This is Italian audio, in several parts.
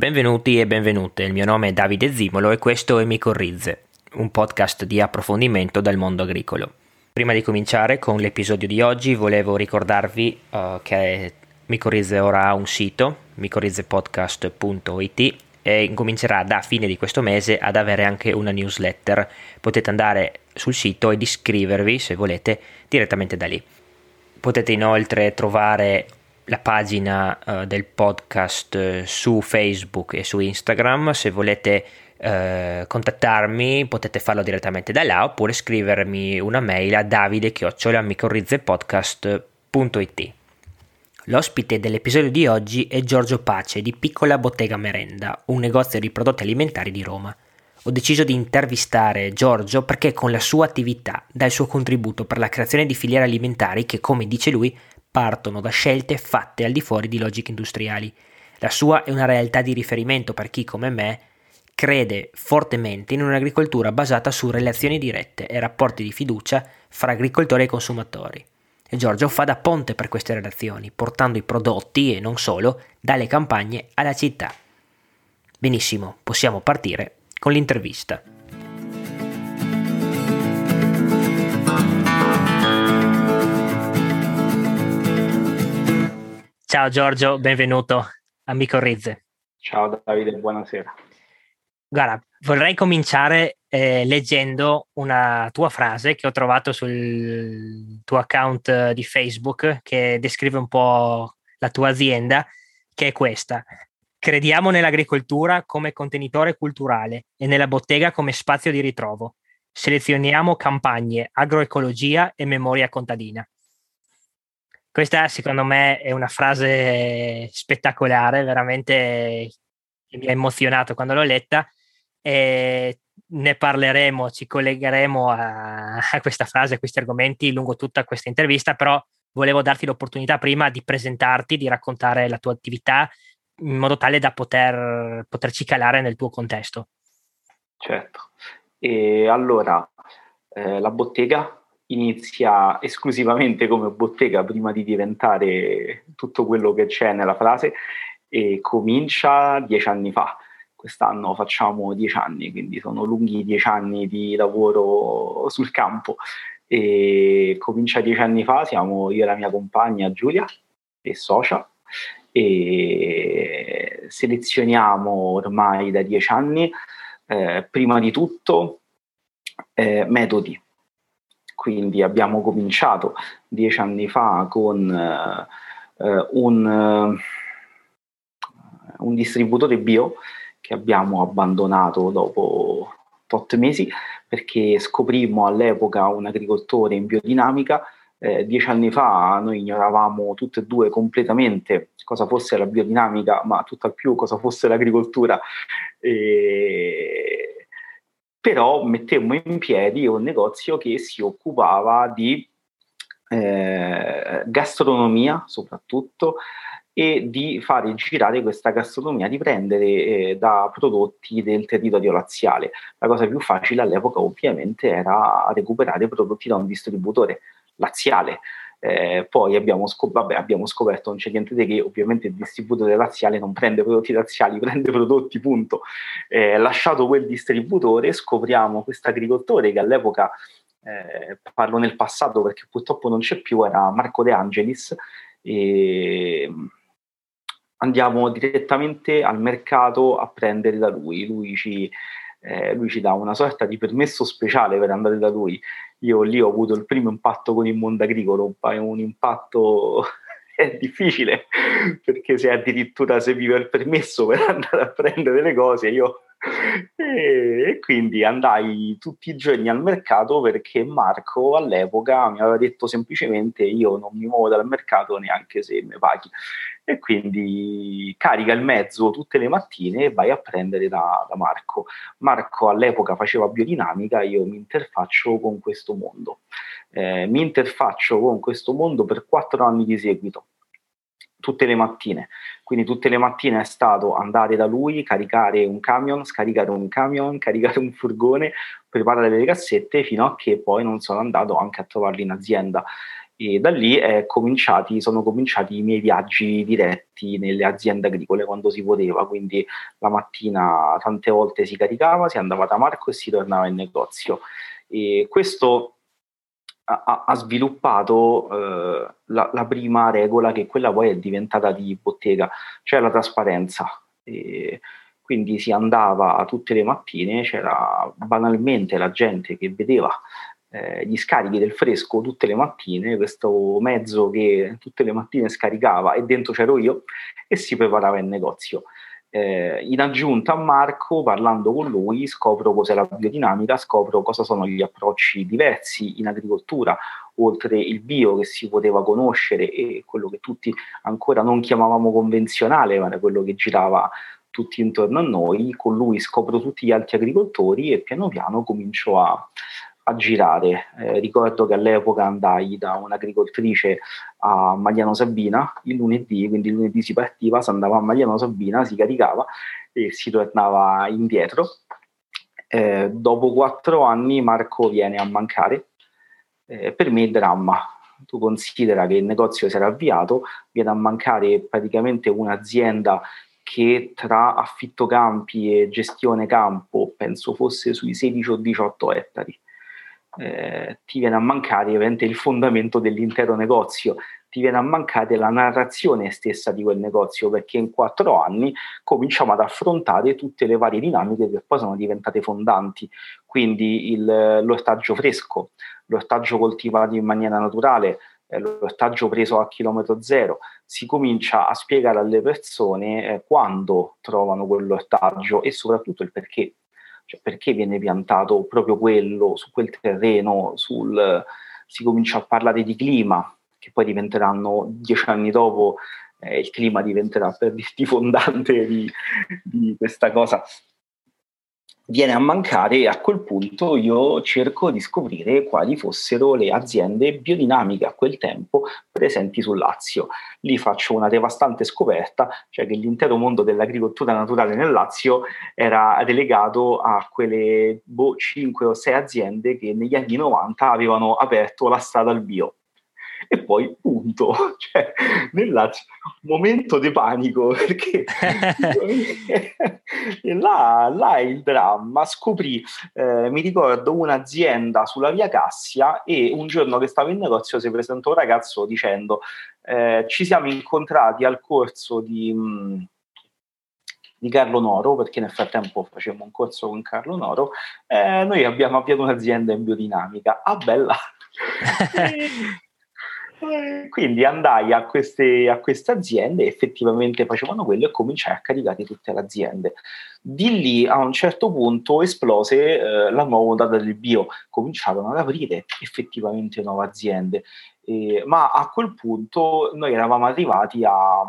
Benvenuti e benvenute, il mio nome è Davide Zimolo e questo è Micorrizze, un podcast di approfondimento dal mondo agricolo. Prima di cominciare con l'episodio di oggi volevo ricordarvi uh, che Micorrizze ora ha un sito, micorizzepodcast.it e incomincerà da fine di questo mese ad avere anche una newsletter. Potete andare sul sito ed iscrivervi se volete direttamente da lì. Potete inoltre trovare la pagina uh, del podcast uh, su Facebook e su Instagram. Se volete uh, contattarmi potete farlo direttamente da là oppure scrivermi una mail a davide-micorrizzepodcast.it. L'ospite dell'episodio di oggi è Giorgio Pace di Piccola Bottega Merenda, un negozio di prodotti alimentari di Roma. Ho deciso di intervistare Giorgio perché con la sua attività dà il suo contributo per la creazione di filiere alimentari che, come dice lui, partono da scelte fatte al di fuori di logiche industriali. La sua è una realtà di riferimento per chi, come me, crede fortemente in un'agricoltura basata su relazioni dirette e rapporti di fiducia fra agricoltori e consumatori. E Giorgio fa da ponte per queste relazioni, portando i prodotti, e non solo, dalle campagne alla città. Benissimo, possiamo partire con l'intervista. Ciao Giorgio, benvenuto a Micorrizze. Ciao Davide, buonasera. Guarda, vorrei cominciare eh, leggendo una tua frase che ho trovato sul tuo account di Facebook che descrive un po' la tua azienda, che è questa. Crediamo nell'agricoltura come contenitore culturale e nella bottega come spazio di ritrovo. Selezioniamo campagne, agroecologia e memoria contadina. Questa secondo me è una frase spettacolare, veramente mi ha emozionato quando l'ho letta e ne parleremo, ci collegheremo a, a questa frase, a questi argomenti lungo tutta questa intervista, però volevo darti l'opportunità prima di presentarti, di raccontare la tua attività in modo tale da poter, poterci calare nel tuo contesto. Certo. E allora, eh, la bottega inizia esclusivamente come bottega prima di diventare tutto quello che c'è nella frase e comincia dieci anni fa. Quest'anno facciamo dieci anni, quindi sono lunghi dieci anni di lavoro sul campo. E comincia dieci anni fa, siamo io e la mia compagna Giulia e socia e selezioniamo ormai da dieci anni eh, prima di tutto eh, metodi quindi abbiamo cominciato dieci anni fa con eh, un, eh, un, distributore bio che abbiamo abbandonato dopo tot mesi perché scoprimmo all'epoca un agricoltore in biodinamica. Eh, dieci anni fa noi ignoravamo tutte e due completamente cosa fosse la biodinamica, ma tutt'al più cosa fosse l'agricoltura. E però mettemmo in piedi un negozio che si occupava di eh, gastronomia soprattutto e di fare girare questa gastronomia, di prendere eh, da prodotti del territorio laziale. La cosa più facile all'epoca ovviamente era recuperare prodotti da un distributore laziale, eh, poi abbiamo, scop- vabbè, abbiamo, scoperto, non c'è niente di che, ovviamente il distributore laziale non prende prodotti laziali, prende prodotti, punto. Eh, lasciato quel distributore, scopriamo questo agricoltore che all'epoca, eh, parlo nel passato perché purtroppo non c'è più, era Marco De Angelis. E andiamo direttamente al mercato a prendere da lui. Lui ci, eh, lui ci dà una sorta di permesso speciale per andare da lui. Io lì ho avuto il primo impatto con il mondo agricolo, è un impatto è difficile perché se addirittura se vive il permesso per andare a prendere le cose, io e, quindi andai tutti i giorni al mercato perché Marco all'epoca mi aveva detto semplicemente io non mi muovo dal mercato neanche se mi paghi e quindi carica il mezzo tutte le mattine e vai a prendere da, da Marco. Marco all'epoca faceva biodinamica, io mi interfaccio con questo mondo. Eh, mi interfaccio con questo mondo per quattro anni di seguito tutte le mattine. Quindi tutte le mattine è stato andare da lui, caricare un camion, scaricare un camion, caricare un furgone, preparare le cassette fino a che poi non sono andato anche a trovarli in azienda. E da lì cominciati, sono cominciati i miei viaggi diretti nelle aziende agricole quando si poteva, quindi la mattina tante volte si caricava, si andava da Marco e si tornava in negozio. E questo ha, ha sviluppato eh, la, la, prima regola che quella poi è diventata di bottega, cioè la trasparenza. E quindi si andava tutte le mattine, c'era banalmente la gente che vedeva eh, gli scarichi del fresco tutte le mattine, questo mezzo che tutte le mattine scaricava e dentro c'ero io e si preparava in negozio. Eh, in aggiunta a Marco, parlando con lui, scopro cos'è la biodinamica, scopro cosa sono gli approcci diversi in agricoltura, oltre il bio che si poteva conoscere e quello che tutti ancora non chiamavamo convenzionale, ma era quello che girava tutti intorno a noi. Con lui scopro tutti gli altri agricoltori e piano piano comincio a, a girare. Eh, ricordo che all'epoca andai da un'agricoltrice a Magliano Sabina il lunedì, quindi il lunedì si partiva, si andava a Magliano Sabina, si caricava e si tornava indietro. Eh, dopo quattro anni Marco viene a mancare. Eh, per me è dramma. Tu considera che il negozio si era avviato, viene a mancare praticamente un'azienda che tra affitto campi e gestione campo penso fosse sui 16 o 18 ettari eh, ti viene a mancare ovviamente il fondamento dell'intero negozio, ti viene a mancare la narrazione stessa di quel negozio, perché in quattro anni cominciamo ad affrontare tutte le varie dinamiche che poi sono diventate fondanti, quindi il, l'ortaggio fresco, l'ortaggio coltivato in maniera naturale, eh, l'ortaggio preso a chilometro zero, si comincia a spiegare alle persone eh, quando trovano quell'ortaggio e soprattutto il perché cioè, perché viene piantato proprio quello su quel terreno? Sul, si comincia a parlare di clima, che poi diventeranno dieci anni dopo, eh, il clima diventerà per dirti fondante di, di questa cosa viene a mancare e a quel punto io cerco di scoprire quali fossero le aziende biodinamiche a quel tempo presenti sul Lazio. Lì faccio una devastante scoperta, cioè che l'intero mondo dell'agricoltura naturale nel Lazio era relegato a quelle boh, 5 o 6 aziende che negli anni 90 avevano aperto la strada al bio e poi punto. Cioè, nel momento di panico, perché là, là è il dramma. Scoprì, eh, mi ricordo, un'azienda sulla via Cassia e un giorno che stavo in negozio si presentò un ragazzo dicendo eh, ci siamo incontrati al corso di... Mh, mm, di Carlo Noro, perché nel frattempo facevamo un corso con Carlo Noro, eh, noi abbiamo avviato un'azienda in biodinamica. Ah, bella! Quindi andai a queste, a queste aziende, effettivamente facevano quello e cominciai a caricare tutte le aziende. Di lì a un certo punto esplose eh, la nuova ondata del bio, cominciarono ad aprire effettivamente nuove aziende, eh, ma a quel punto noi eravamo arrivati a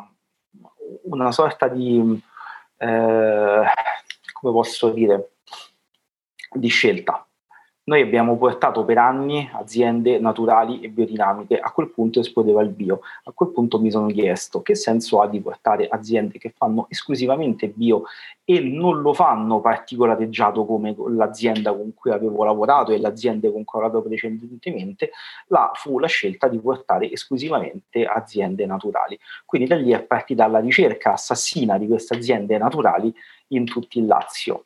una sorta di, eh, come posso dire, di scelta noi abbiamo portato per anni aziende naturali e biodinamiche, a quel punto esplodeva il bio, a quel punto mi sono chiesto che senso ha di portare aziende che fanno esclusivamente bio e non lo fanno particolareggiato come l'azienda con cui avevo lavorato e l'azienda con cui ho lavorato precedentemente, là fu la scelta di portare esclusivamente aziende naturali. Quindi da lì è partita la ricerca assassina di queste aziende naturali in tutto il Lazio.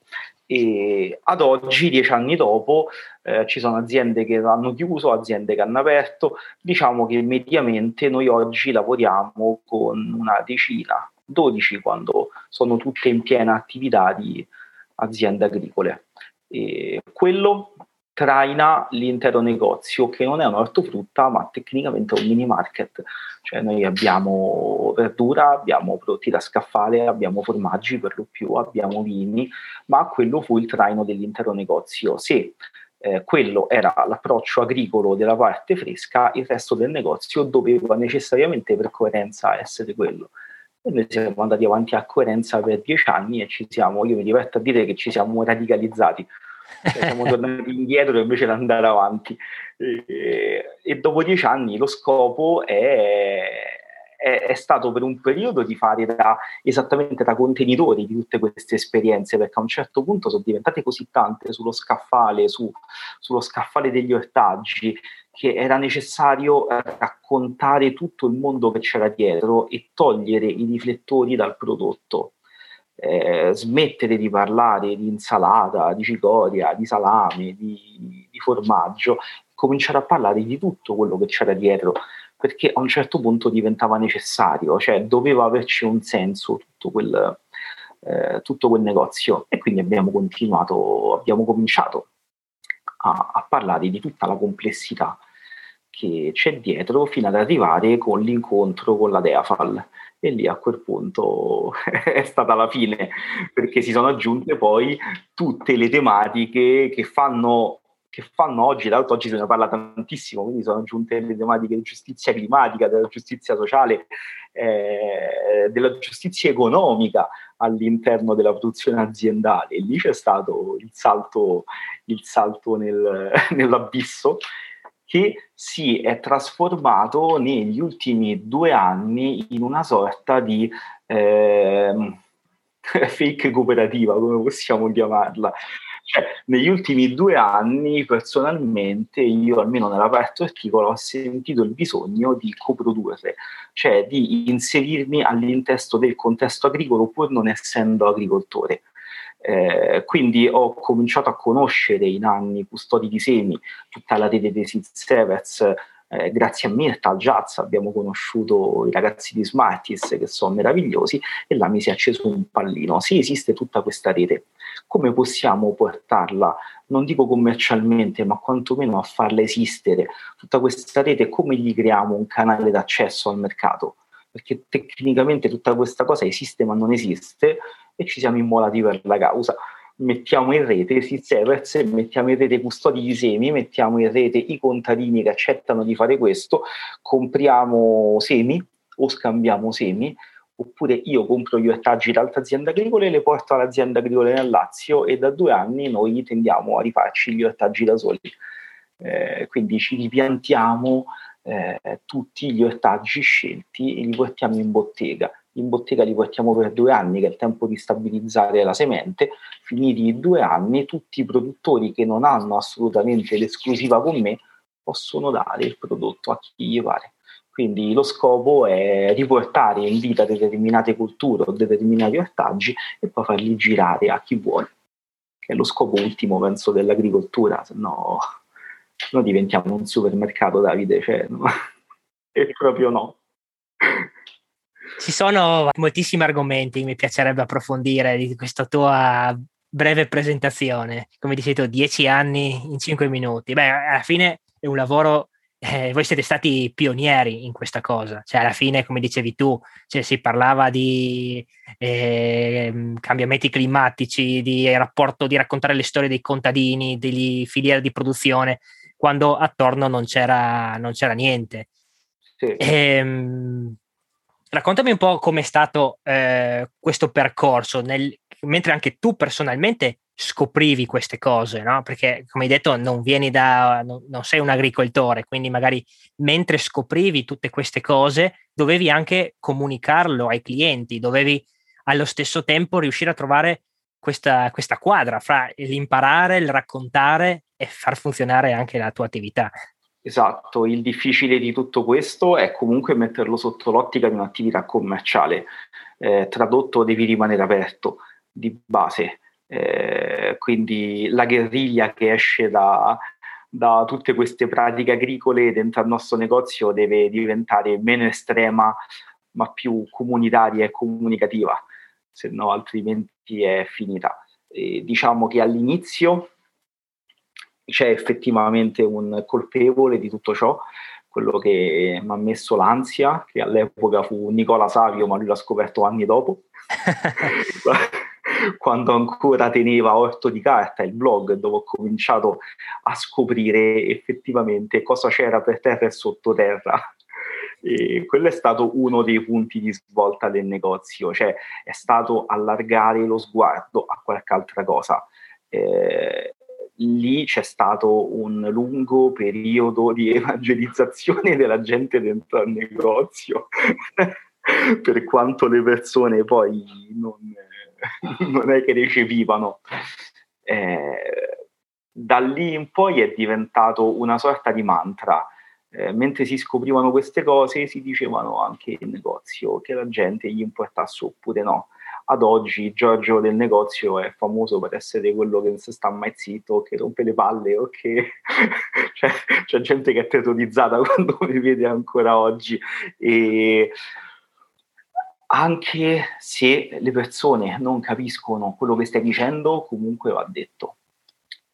E ad oggi, dieci anni dopo, eh, ci sono aziende che hanno chiuso, aziende che hanno aperto. Diciamo che mediamente noi oggi lavoriamo con una decina, 12 quando sono tutte in piena attività di aziende agricole. E quello traina l'intero negozio che non è un ortofrutta ma tecnicamente un mini market. Cioè noi abbiamo verdura, abbiamo prodotti da scaffale, abbiamo formaggi per lo più, abbiamo vini ma quello fu il traino dell'intero negozio. Se eh, quello era l'approccio agricolo della parte fresca il resto del negozio doveva necessariamente per coerenza essere quello. E noi siamo andati avanti a coerenza per dieci anni e ci siamo, io mi diverto a dire che ci siamo radicalizzati cioè, siamo tornati indietro invece di andare avanti. E, e, dopo dieci anni lo scopo è, è, è, stato per un periodo di fare da, esattamente da contenitori di tutte queste esperienze, perché a un certo punto sono diventate così tante sullo scaffale, su, sullo scaffale degli ortaggi, che era necessario raccontare tutto il mondo che c'era dietro e togliere i riflettori dal prodotto. Eh, smettere di parlare di insalata, di cicoria, di salame, di, di formaggio, cominciare a parlare di tutto quello che c'era dietro, perché a un certo punto diventava necessario, cioè doveva averci un senso tutto quel, eh, tutto quel negozio. E quindi abbiamo continuato, abbiamo cominciato a, a parlare di tutta la complessità che c'è dietro fino ad arrivare con l'incontro con la Deafal. E lì a quel punto è stata la fine perché si sono aggiunte poi tutte le tematiche che fanno che fanno oggi, tra l'altro oggi se ne parla tantissimo, quindi sono aggiunte le tematiche di giustizia climatica, della giustizia sociale, eh, della giustizia economica all'interno della produzione aziendale. E lì c'è stato il salto, il salto nel, nell'abisso che si è trasformato negli ultimi due anni in una sorta di eh, fake cooperativa, come possiamo chiamarla, cioè, negli ultimi due anni, personalmente, io almeno nella parte articolo ho sentito il bisogno di coprodurre, cioè di inserirmi all'interno del contesto agricolo pur non essendo agricoltore. Eh, quindi ho cominciato a conoscere in anni custodi di semi, tutta la rete dei Seed Severs, eh, grazie a Mirta, al Jazz, abbiamo conosciuto i ragazzi di Smartis che sono meravigliosi e là mi si è acceso un pallino. Se esiste tutta questa rete, come possiamo portarla, non dico commercialmente, ma quantomeno a farla esistere, tutta questa rete, come gli creiamo un canale d'accesso al mercato? Perché tecnicamente tutta questa cosa esiste ma non esiste e ci siamo immolati per la causa mettiamo in rete i servers, mettiamo in rete i custodi di semi, mettiamo in rete i contadini che accettano di fare questo, compriamo semi o scambiamo semi, oppure io compro gli ortaggi da altre aziende agricole e le porto all'azienda agricola nel Lazio e da due anni noi tendiamo a rifarci gli ortaggi da soli. Eh, quindi ci ripiantiamo eh, tutti gli ortaggi scelti e li portiamo in bottega in bottega li portiamo per due anni, che è il tempo di stabilizzare la semente, finiti i due anni, tutti i produttori che non hanno assolutamente l'esclusiva con me possono dare il prodotto a chi gli pare. Quindi lo scopo è riportare in vita determinate culture o determinati ortaggi e poi farli girare a chi vuole, che è lo scopo ultimo, penso, dell'agricoltura, se no, no diventiamo un supermercato, Davide, cioè, no? e proprio no. Ci sono moltissimi argomenti che mi piacerebbe approfondire di questa tua breve presentazione. Come dicevi tu, dieci anni in cinque minuti. Beh, alla fine è un lavoro, eh, voi siete stati pionieri in questa cosa. Cioè, alla fine, come dicevi tu, cioè, si parlava di eh, cambiamenti climatici, di rapporto, di raccontare le storie dei contadini, degli filiere di produzione, quando attorno non c'era, non c'era niente. Sì. E, ehm, Raccontami un po' com'è stato eh, questo percorso, nel, mentre anche tu personalmente scoprivi queste cose, no? Perché, come hai detto, non vieni da, non, non sei un agricoltore, quindi magari mentre scoprivi tutte queste cose, dovevi anche comunicarlo ai clienti, dovevi allo stesso tempo riuscire a trovare questa, questa quadra fra l'imparare, il raccontare e far funzionare anche la tua attività. Esatto, il difficile di tutto questo è comunque metterlo sotto l'ottica di un'attività commerciale. Eh, tradotto devi rimanere aperto di base. Eh, quindi la guerriglia che esce da, da tutte queste pratiche agricole dentro al nostro negozio deve diventare meno estrema ma più comunitaria e comunicativa, se no altrimenti è finita. E diciamo che all'inizio c'è effettivamente un colpevole di tutto ciò, quello che mi ha messo l'ansia, che all'epoca fu Nicola Savio, ma lui l'ha scoperto anni dopo, quando ancora teneva Orto di Carta, il blog, dove ho cominciato a scoprire effettivamente cosa c'era per terra e sottoterra. E quello è stato uno dei punti di svolta del negozio, cioè è stato allargare lo sguardo a qualche altra cosa. Eh, lì c'è stato un lungo periodo di evangelizzazione della gente dentro al negozio, per quanto le persone poi non, non è che recepivano. Eh, da lì in poi è diventato una sorta di mantra. Eh, mentre si scoprivano queste cose si dicevano anche in negozio che la gente gli importasse oppure no. Ad oggi Giorgio del negozio è famoso per essere quello che non si sta mai zitto, che rompe le palle o che cioè, c'è gente che è terrorizzata quando mi vede ancora oggi. E anche se le persone non capiscono quello che stai dicendo, comunque va detto.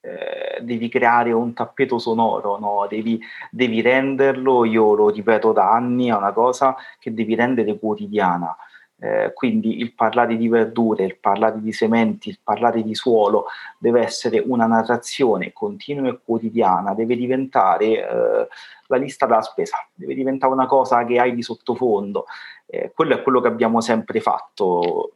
Eh, devi creare un tappeto sonoro, no? devi, devi, renderlo, io lo ripeto da anni, è una cosa che devi rendere quotidiana. Eh, quindi il parlare di verdure, il parlare di sementi, il parlare di suolo deve essere una narrazione continua e quotidiana, deve diventare eh, la lista della spesa, deve diventare una cosa che hai di sottofondo. Eh, quello è quello che abbiamo sempre fatto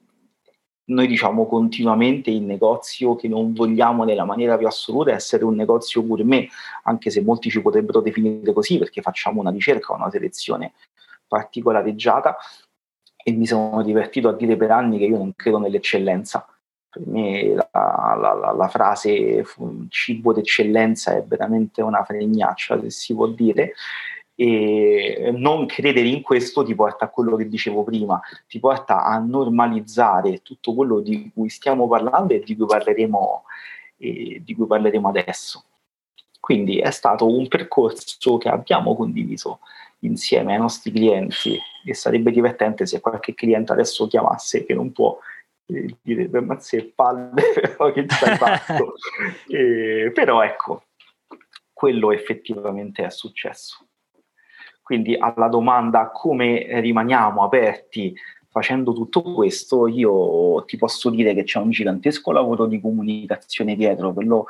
noi diciamo continuamente in negozio che non vogliamo nella maniera più assoluta essere un negozio gourmet, anche se molti ci potrebbero definire così perché facciamo una ricerca, una selezione particolareggiata e mi sono divertito a dire per anni che io non credo nell'eccellenza. Per me la, la, la, la frase cibo d'eccellenza è veramente una fregnaccia, se si può dire, e non credere in questo ti porta a quello che dicevo prima, ti porta a normalizzare tutto quello di cui stiamo parlando e di cui parleremo, e di cui parleremo adesso. Quindi è stato un percorso che abbiamo condiviso insieme ai nostri clienti e sarebbe divertente se qualche cliente adesso chiamasse che non può e direbbe ma se palle però che ci hai fatto? E, però ecco quello effettivamente è successo. Quindi alla domanda come rimaniamo aperti facendo tutto questo, io ti posso dire che c'è un gigantesco lavoro di comunicazione dietro, quello,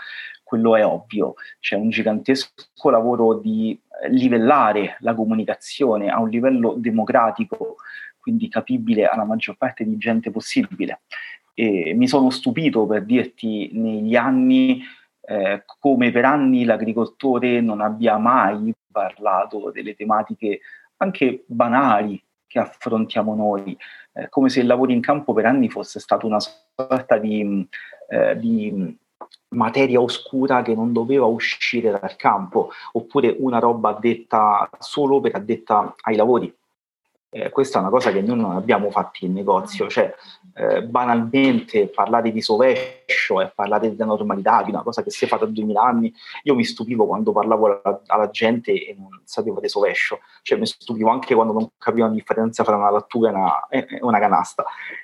quello è ovvio, c'è un gigantesco lavoro di livellare la comunicazione a un livello democratico, quindi capibile alla maggior parte di gente possibile. E mi sono stupito per dirti negli anni eh, come per anni l'agricoltore non abbia mai parlato delle tematiche anche banali che affrontiamo noi, eh, come se il lavoro in campo per anni fosse stato una sorta di, eh, di materia oscura che non doveva uscire dal campo, oppure una roba detta solo per addetta ai lavori. Eh, questa è una cosa che noi non abbiamo fatto in negozio, cioè eh, banalmente parlare di sovescio e parlare della normalità, di una cosa che si è fatta da 2000 anni, io mi stupivo quando parlavo alla, alla, gente e non sapevo di sovescio, cioè mi stupivo anche quando non capivo la differenza tra una lattuga e una, e una canasta,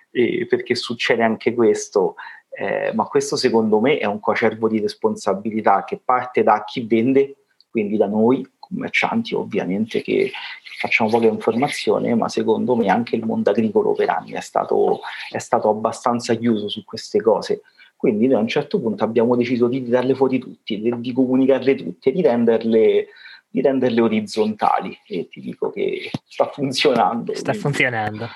e perché succede anche questo, eh, ma questo secondo me è un coacervo di responsabilità che parte da chi vende, quindi da noi commercianti ovviamente che facciamo poca informazione, ma secondo me anche il mondo agricolo per anni è stato, è stato abbastanza chiuso su queste cose. Quindi noi a un certo punto abbiamo deciso di darle fuori tutti, di, di comunicarle tutte, di renderle, di renderle orizzontali e ti dico che sta funzionando. Sta quindi. funzionando.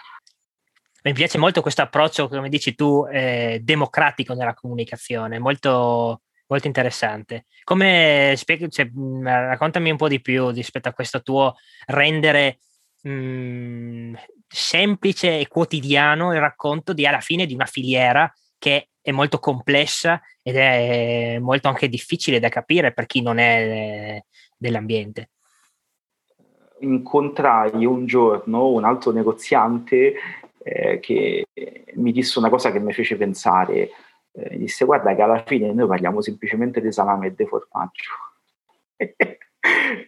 Mi piace molto questo approccio, come dici tu, eh, democratico nella comunicazione, molto, molto interessante. Come spieghi, cioè, raccontami un po' di più rispetto a questo tuo rendere mh, semplice e quotidiano il racconto di alla fine di una filiera che è molto complessa ed è molto anche difficile da capire per chi non è eh, dell'ambiente. Incontrai un giorno un altro negoziante eh, che mi disse una cosa che mi fece pensare eh, disse guarda che alla fine noi parliamo semplicemente di salame e di formaggio.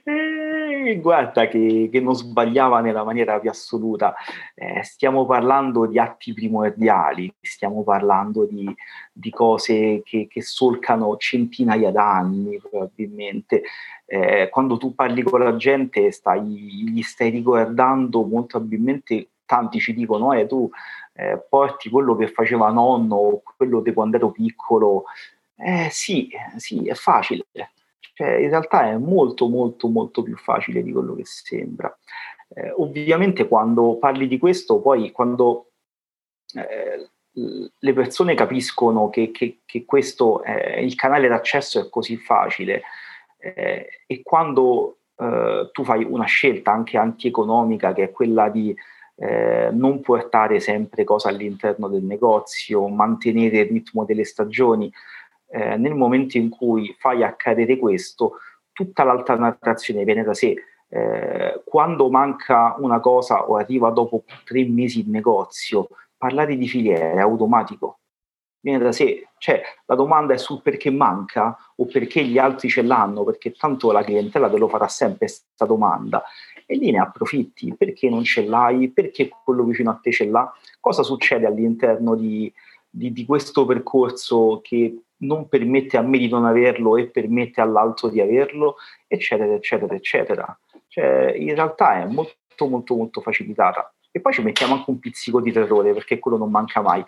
e guarda che, che, non sbagliava nella maniera più assoluta. Eh, stiamo parlando di atti primordiali, stiamo parlando di, di cose che, che, solcano centinaia d'anni probabilmente. Eh, quando tu parli con la gente stai, gli stai ricordando molto probabilmente, tanti ci dicono, eh, tu eh, porti quello che faceva nonno quello di quando ero piccolo, eh, sì, sì, è facile. Cioè, in realtà è molto, molto, molto più facile di quello che sembra. Eh, ovviamente quando parli di questo, poi quando eh, le persone capiscono che, che, che questo, eh, il canale d'accesso è così facile eh, e quando eh, tu fai una scelta anche antieconomica che è quella di eh, non portare sempre cose all'interno del negozio, mantenere il ritmo delle stagioni. eh, nel momento in cui fai accadere questo, tutta l'altra narrazione viene da sé. Eh, quando manca una cosa o arriva dopo tre mesi in negozio, parlare di filiere è automatico, viene da sé. Cioè, la domanda è sul perché manca o perché gli altri ce l'hanno, perché tanto la clientela te lo farà sempre questa domanda. E lì ne approfitti, perché non ce l'hai, perché quello vicino a te ce l'ha, cosa succede all'interno di, di, di questo percorso che non permette a me di non averlo e permette all'altro di averlo, eccetera, eccetera, eccetera. Cioè, in realtà è molto, molto, molto facilitata. E poi ci mettiamo anche un pizzico di terrore, perché quello non manca mai.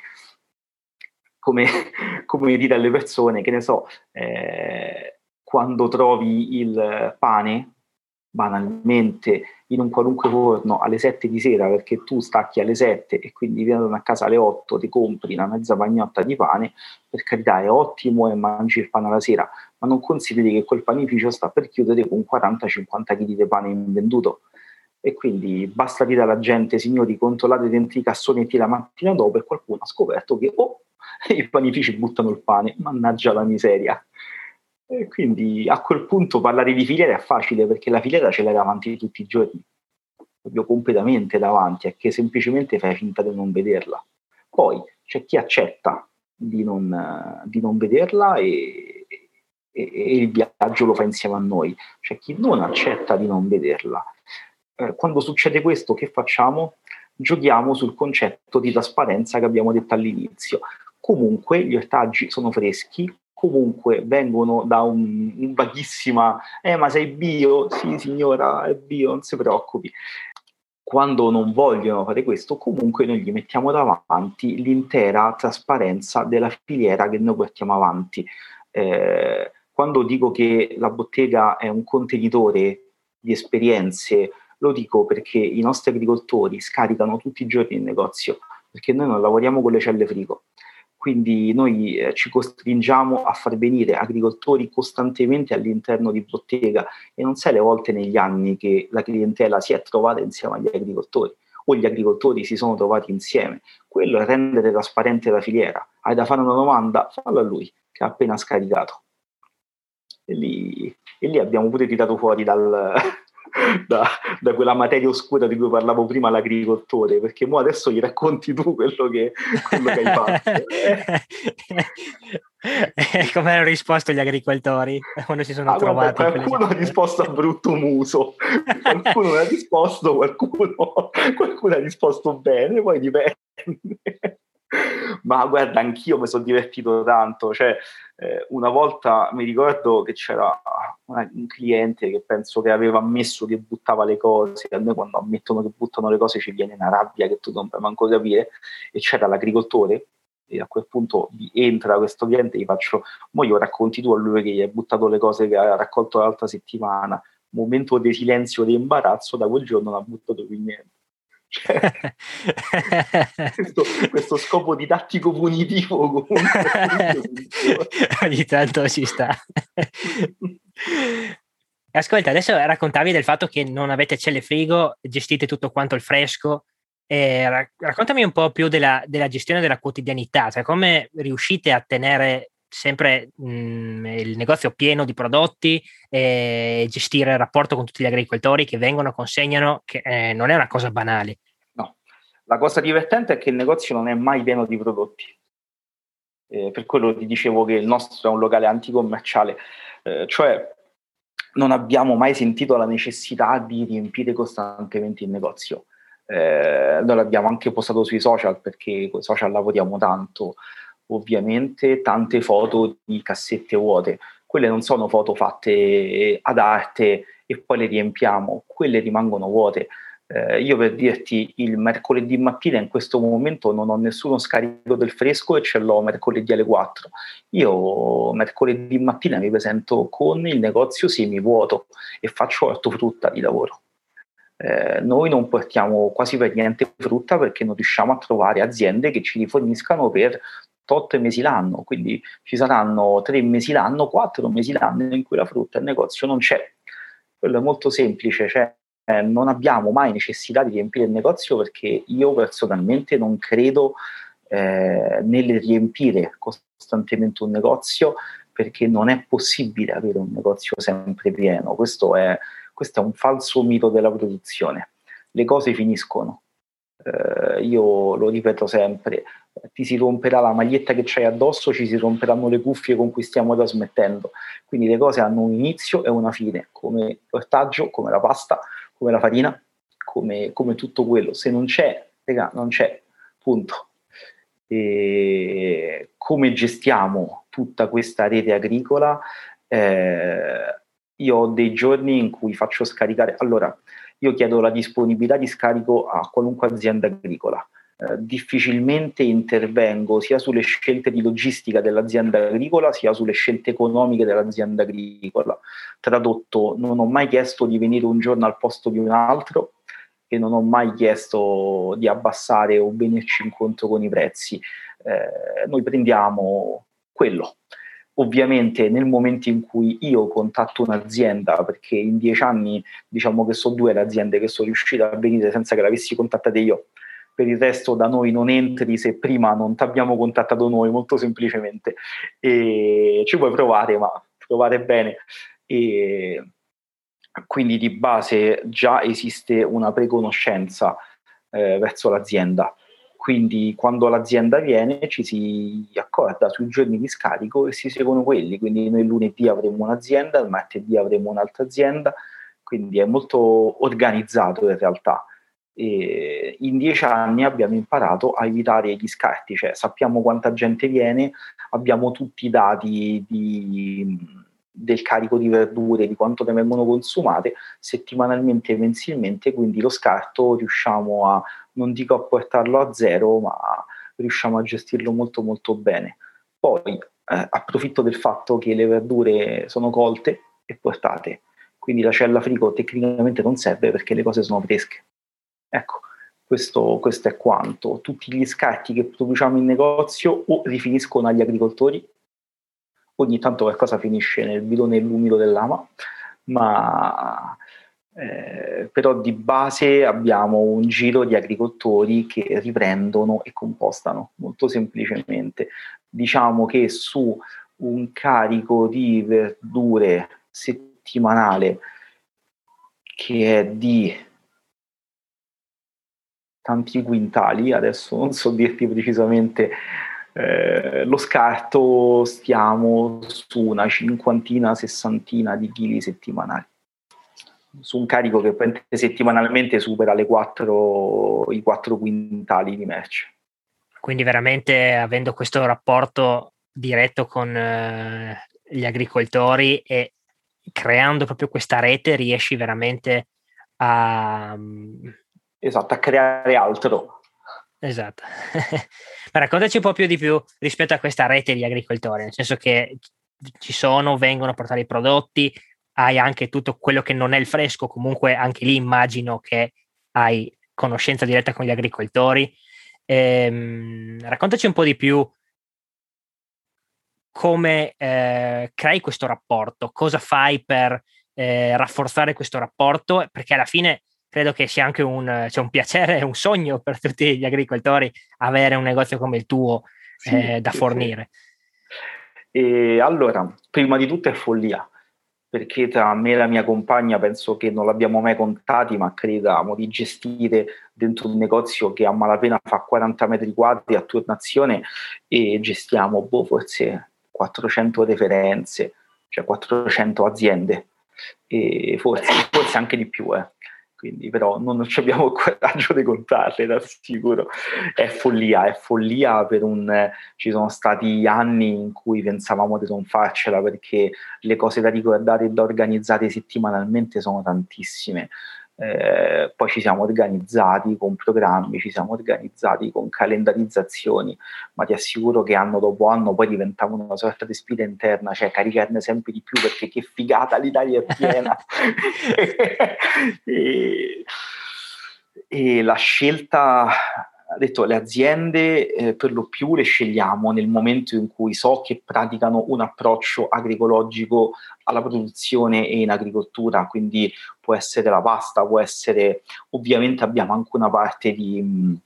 Come, come dire alle persone, che ne so, eh, quando trovi il pane, banalmente in un qualunque forno alle 7 di sera perché tu stacchi alle 7 e quindi vieni a casa alle 8 ti compri una mezza pagnotta di pane per carità è ottimo e mangi il pane alla sera ma non consideri che quel panificio sta per chiudere con 40-50 kg di pane invenduto. E quindi basta dire alla gente signori controllate dentro i cassonetti la mattina dopo e qualcuno ha scoperto che oh, i panifici buttano il pane. Mannaggia la miseria e quindi a quel punto parlare di filiera è facile perché la filiera ce l'hai davanti tutti i giorni, proprio completamente davanti, è che semplicemente fai finta di non vederla. Poi c'è chi accetta di non, di non vederla e, e, e, il viaggio lo fa insieme a noi, c'è chi non accetta di non vederla. Eh, quando succede questo, che facciamo? Giochiamo sul concetto di trasparenza che abbiamo detto all'inizio. Comunque gli ortaggi sono freschi, comunque vengono da un, un vaghissima, eh ma sei bio? Sì signora, è bio, non si preoccupi. Quando non vogliono fare questo, comunque noi gli mettiamo davanti l'intera trasparenza della filiera che noi portiamo avanti. Eh, quando dico che la bottega è un contenitore di esperienze, lo dico perché i nostri agricoltori scaricano tutti i giorni il negozio, perché noi non lavoriamo con le celle frigo quindi noi eh, ci costringiamo a far venire agricoltori costantemente all'interno di bottega e non sai le volte negli anni che la clientela si è trovata insieme agli agricoltori o gli agricoltori si sono trovati insieme. Quello è rendere trasparente la filiera. Hai da fare una domanda? Fallo a lui, che ha appena scaricato. E lì, e lì abbiamo pure tirato fuori dal, da, da, quella materia oscura di cui parlavo prima l'agricoltore, perché mo adesso gli racconti tu quello che, quello che hai fatto. Eh, come hanno risposto gli agricoltori quando si sono ah, trovati? Guarda, qualcuno ha risposto a brutto muso, qualcuno ha risposto, qualcuno, qualcuno ha risposto bene, poi dipende. Ma guarda, anch'io mi sono divertito tanto. Cioè, eh, una volta mi ricordo che c'era una, un cliente che penso che aveva ammesso che buttava le cose. A noi quando ammettono che buttano le cose ci viene una rabbia che tu non puoi manco capire. E c'era l'agricoltore. E a quel punto entra questo cliente e gli faccio: Mo io racconti tu a lui che gli hai buttato le cose che ha raccolto l'altra settimana. Momento di silenzio, di imbarazzo, da quel giorno non ha buttato più niente. Questo, questo, scopo didattico punitivo ogni tanto ci sta. Ascolta adesso raccontavi del fatto che non avete celle frigo gestite tutto quanto il fresco eh, raccontami un po' più della, della, gestione della quotidianità cioè come riuscite a tenere sempre mh, mm, il negozio pieno di prodotti e gestire il rapporto con tutti gli agricoltori che vengono, consegnano, che eh, non è una cosa banale. No, la cosa divertente è che il negozio non è mai pieno di prodotti. Eh, per quello ti dicevo che il nostro è un locale anticommerciale, eh, cioè non abbiamo mai sentito la necessità di riempire costantemente il negozio. Eh, noi l'abbiamo anche postato sui social perché con i social lavoriamo tanto ovviamente tante foto di cassette vuote. Quelle non sono foto fatte ad arte e poi le riempiamo, quelle rimangono vuote. Eh, io per dirti, il mercoledì mattina in questo momento non ho nessuno scarico del fresco e ce l'ho mercoledì alle 4. Io mercoledì mattina mi presento con il negozio semivuoto e faccio ortofrutta di lavoro. Eh, noi non portiamo quasi per niente frutta perché non riusciamo a trovare aziende che ci riforniscano per tot mesi l'anno, quindi ci saranno tre mesi l'anno, quattro mesi l'anno in cui la frutta il negozio non c'è. Quello è molto semplice, cioè eh, non abbiamo mai necessità di riempire il negozio perché io personalmente non credo eh, nel riempire costantemente un negozio perché non è possibile avere un negozio sempre pieno. Questo è, questo è un falso mito della produzione. Le cose finiscono. Eh, io lo ripeto sempre, ti si romperà la maglietta che c'hai addosso, ci si romperanno le cuffie con cui stiamo trasmettendo. Quindi le cose hanno un inizio e una fine, come l'ortaggio, come la pasta, come la farina, come, come tutto quello. Se non c'è, raga, non c'è, punto. E come gestiamo tutta questa rete agricola? Eh, io ho dei giorni in cui faccio scaricare. Allora, io chiedo la disponibilità di scarico a qualunque azienda agricola. Eh, difficilmente intervengo sia sulle scelte di logistica dell'azienda agricola sia sulle scelte economiche dell'azienda agricola. Tradotto, non ho mai chiesto di venire un giorno al posto di un altro e non ho mai chiesto di abbassare o venirci incontro con i prezzi. Eh, noi prendiamo quello. Ovviamente nel momento in cui io contatto un'azienda, perché in dieci anni diciamo che sono due le aziende che sono riuscite a venire senza che l'avessi contattate io, per il resto da noi non entri se prima non ti abbiamo contattato noi, molto semplicemente. E ci puoi provare, ma provare bene. E quindi di base già esiste una preconoscenza eh, verso l'azienda quindi quando l'azienda viene ci si accorda sui giorni di scarico e si seguono quelli, quindi noi lunedì avremo un'azienda, il martedì avremo un'altra azienda, quindi è molto organizzato in realtà. E in dieci anni abbiamo imparato a evitare gli scarti, cioè sappiamo quanta gente viene, abbiamo tutti i dati di, del carico di verdure, di quanto ne vengono consumate settimanalmente e mensilmente, quindi lo scarto riusciamo a, non dico a portarlo a zero, ma riusciamo a gestirlo molto molto bene. Poi eh, approfitto del fatto che le verdure sono colte e portate, quindi la cella frigo tecnicamente non serve perché le cose sono fresche. Ecco, questo, questo è quanto. Tutti gli scarti che produciamo in negozio o rifiniscono agli agricoltori ogni tanto qualcosa finisce nel bidone l'umido dell'ama, ma eh, però di base abbiamo un giro di agricoltori che riprendono e compostano molto semplicemente. Diciamo che su un carico di verdure settimanale che è di tanti quintali, adesso non so dirti precisamente eh, lo scarto stiamo su una cinquantina, sessantina di chili settimanali su un carico che settimanalmente supera le 4, i 4 quintali di merce. Quindi veramente avendo questo rapporto diretto con eh, gli agricoltori e creando proprio questa rete riesci veramente a... Esatto, a creare altro. Esatto. Ma raccontaci un po' più di più rispetto a questa rete di agricoltori, nel senso che ci sono, vengono a portare i prodotti, hai anche tutto quello che non è il fresco, comunque anche lì immagino che hai conoscenza diretta con gli agricoltori. Ehm, raccontaci un po' di più come eh, crei questo rapporto, cosa fai per eh, rafforzare questo rapporto, perché alla fine credo che sia anche un, cioè un piacere, un sogno per tutti gli agricoltori avere un negozio come il tuo sì, eh, da fornire. E allora, prima di tutto è follia, perché tra me e la mia compagna penso che non l'abbiamo mai contati, ma credevamo di gestire dentro un negozio che a malapena fa 40 metri quadri a turnazione e gestiamo boh, forse 400 referenze, cioè 400 aziende, e forse, forse anche di più. Eh quindi però non abbiamo il coraggio di contarle, da sicuro. È follia, è follia per un... ci sono stati anni in cui pensavamo di non farcela perché le cose da ricordare e da organizzare settimanalmente sono tantissime. Eh, poi ci siamo organizzati con programmi, ci siamo organizzati con calendarizzazioni, ma ti assicuro che anno dopo anno poi diventavano una sorta di sfida interna, cioè caricarne sempre di più perché che figata l'Italia è piena. e, e la scelta ha detto le aziende eh, per lo più le scegliamo nel momento in cui so che praticano un approccio agricologico alla produzione e in agricoltura, quindi può essere la pasta, può essere ovviamente abbiamo anche una parte di,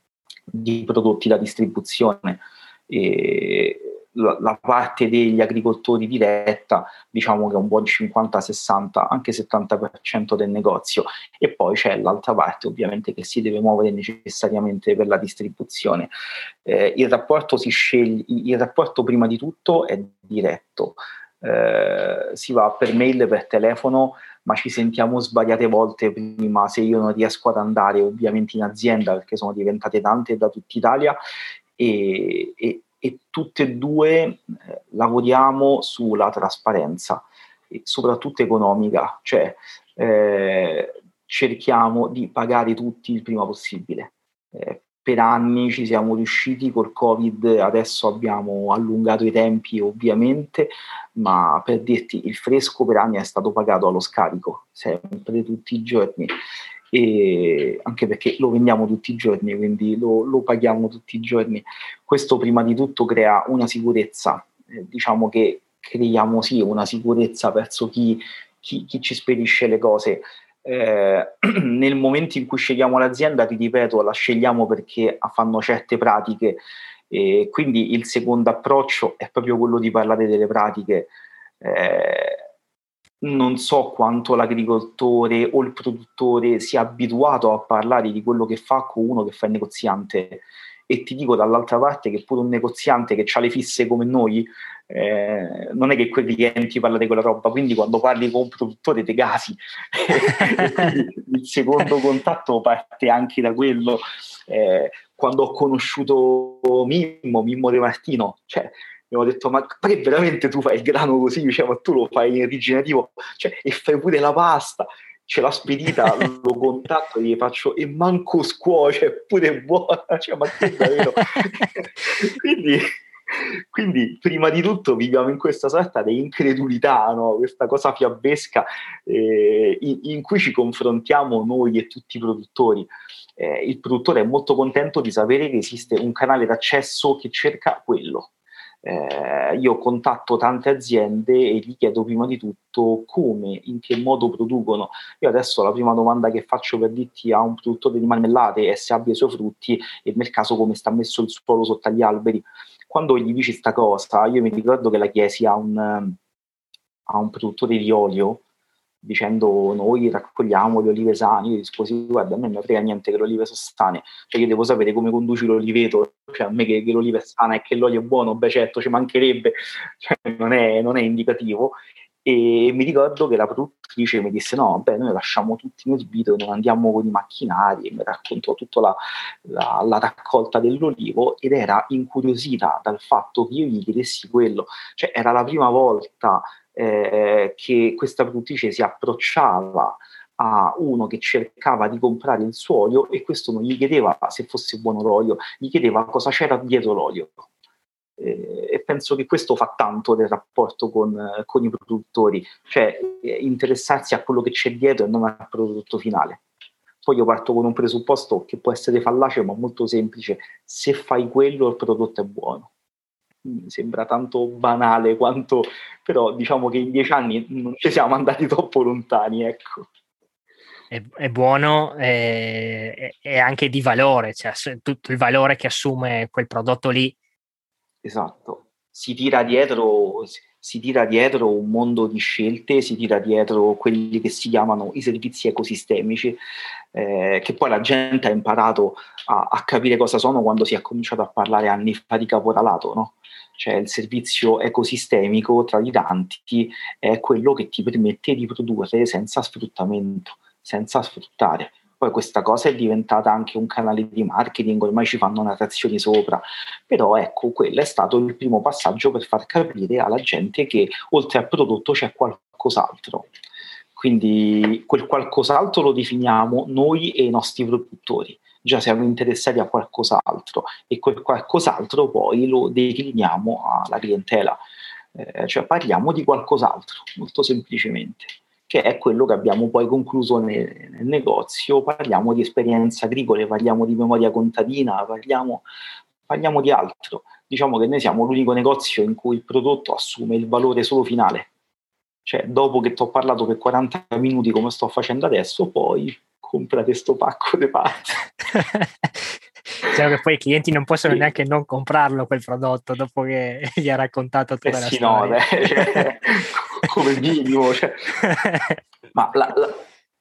di prodotti da distribuzione. E la, la, parte degli agricoltori diretta, diciamo che è un buon 50-60, anche 70% del negozio, e poi c'è l'altra parte ovviamente che si deve muovere necessariamente per la distribuzione. Eh, il, rapporto si sceglie, il rapporto prima di tutto è diretto, eh, si va per mail, per telefono, ma ci sentiamo svariate volte prima. Se io non riesco ad andare ovviamente in azienda perché sono diventate tante da tutta Italia e, e, e tutte e due eh, lavoriamo sulla trasparenza, soprattutto economica, cioè eh, cerchiamo di pagare tutti il prima possibile. Eh, per anni ci siamo riusciti col Covid, adesso abbiamo allungato i tempi ovviamente, ma per dirti il fresco per anni è stato pagato allo scarico, sempre tutti i giorni e anche perché lo vendiamo tutti i giorni, quindi lo, lo paghiamo tutti i giorni. Questo prima di tutto crea una sicurezza, eh, diciamo che creiamo sì una sicurezza verso chi, chi, chi ci spedisce le cose. Eh, nel momento in cui scegliamo l'azienda, ti ripeto, la scegliamo perché fanno certe pratiche e quindi il secondo approccio è proprio quello di parlare delle pratiche. Eh, non so quanto l'agricoltore o il produttore sia abituato a parlare di quello che fa con uno che fa il negoziante. E ti dico dall'altra parte che pure un negoziante che ha le fisse come noi eh, non è che quei clienti parla di quella roba. Quindi quando parli con un produttore te gasi il secondo contatto parte anche da quello. Eh, quando ho conosciuto Mimmo, Mimmo De Martino cioè abbiamo detto ma perché veramente tu fai il grano così? Diciamo, ma tu lo fai in originativo cioè, e fai pure la pasta ce l'ha spedita lo contatto e gli faccio e manco scuoce pure buona. Cioè, ma che davvero? Quindi quindi prima di tutto viviamo in questa sorta di incredulità, no? questa cosa fiabesca eh, in, in, cui ci confrontiamo noi e tutti i produttori. Eh, il produttore è molto contento di sapere che esiste un canale d'accesso che cerca quello, eh, io contatto tante aziende e gli chiedo prima di tutto come, in che modo producono. Io adesso la prima domanda che faccio per dirti a un produttore di marmellate è se abbia i suoi frutti e nel caso come sta messo il suolo sotto agli alberi. Quando gli dici questa cosa, io mi ricordo che la chiesi a un, a un produttore di olio dicendo noi raccogliamo le olive sane, io risposi guarda a me non frega niente che le olive sono sane, cioè io devo sapere come conduci l'oliveto, cioè a me che, che l'oliva è sana e che l'olio è buono, beh certo ci mancherebbe, cioè, non, è, non, è, indicativo. E mi ricordo che la produttrice mi disse no, beh noi lasciamo tutti in sbito, non andiamo con i macchinari, e mi raccontò tutta la, la, la raccolta dell'olivo ed era incuriosita dal fatto che io gli chiedessi quello, cioè era la prima volta eh, che questa produttrice si approcciava a uno che cercava di comprare il suo olio e questo non gli chiedeva se fosse buono l'olio, gli chiedeva cosa c'era dietro l'olio. Eh, e penso che questo fa tanto del rapporto con, con i produttori, cioè eh, interessarsi a quello che c'è dietro e non al prodotto finale. Poi io parto con un presupposto che può essere fallace ma molto semplice, se fai quello il prodotto è buono sembra tanto banale quanto, però diciamo che in dieci anni non ci siamo andati troppo lontani, ecco. È, è buono e anche di valore, cioè tutto il valore che assume quel prodotto lì. Esatto, si tira dietro, si tira dietro un mondo di scelte, si tira dietro quelli che si chiamano i servizi ecosistemici, eh, che poi la gente ha imparato a, a, capire cosa sono quando si è cominciato a parlare anni fa di caporalato, no? Cioè il servizio ecosistemico tra i tanti è quello che ti permette di produrre senza sfruttamento, senza sfruttare. Poi questa cosa è diventata anche un canale di marketing, ormai ci fanno narrazioni sopra, però ecco, quello è stato il primo passaggio per far capire alla gente che oltre al prodotto c'è qualcos'altro. Quindi quel qualcos'altro lo definiamo noi e i nostri produttori già siamo interessati a qualcos'altro e quel qualcos'altro poi lo decliniamo alla clientela, eh, cioè parliamo di qualcos'altro, molto semplicemente, che è quello che abbiamo poi concluso nel, nel negozio, parliamo di esperienze agricole, parliamo di memoria contadina, parliamo, parliamo di altro. Diciamo che noi siamo l'unico negozio in cui il prodotto assume il valore solo finale, cioè dopo che ti ho parlato per 40 minuti come sto facendo adesso, poi comprate sto pacco di pazzi. diciamo che poi i clienti non possono sì. neanche non comprarlo quel prodotto dopo che gli ha raccontato tutta eh la sì, storia. No, cioè, come minimo. Cioè. Ma la, la,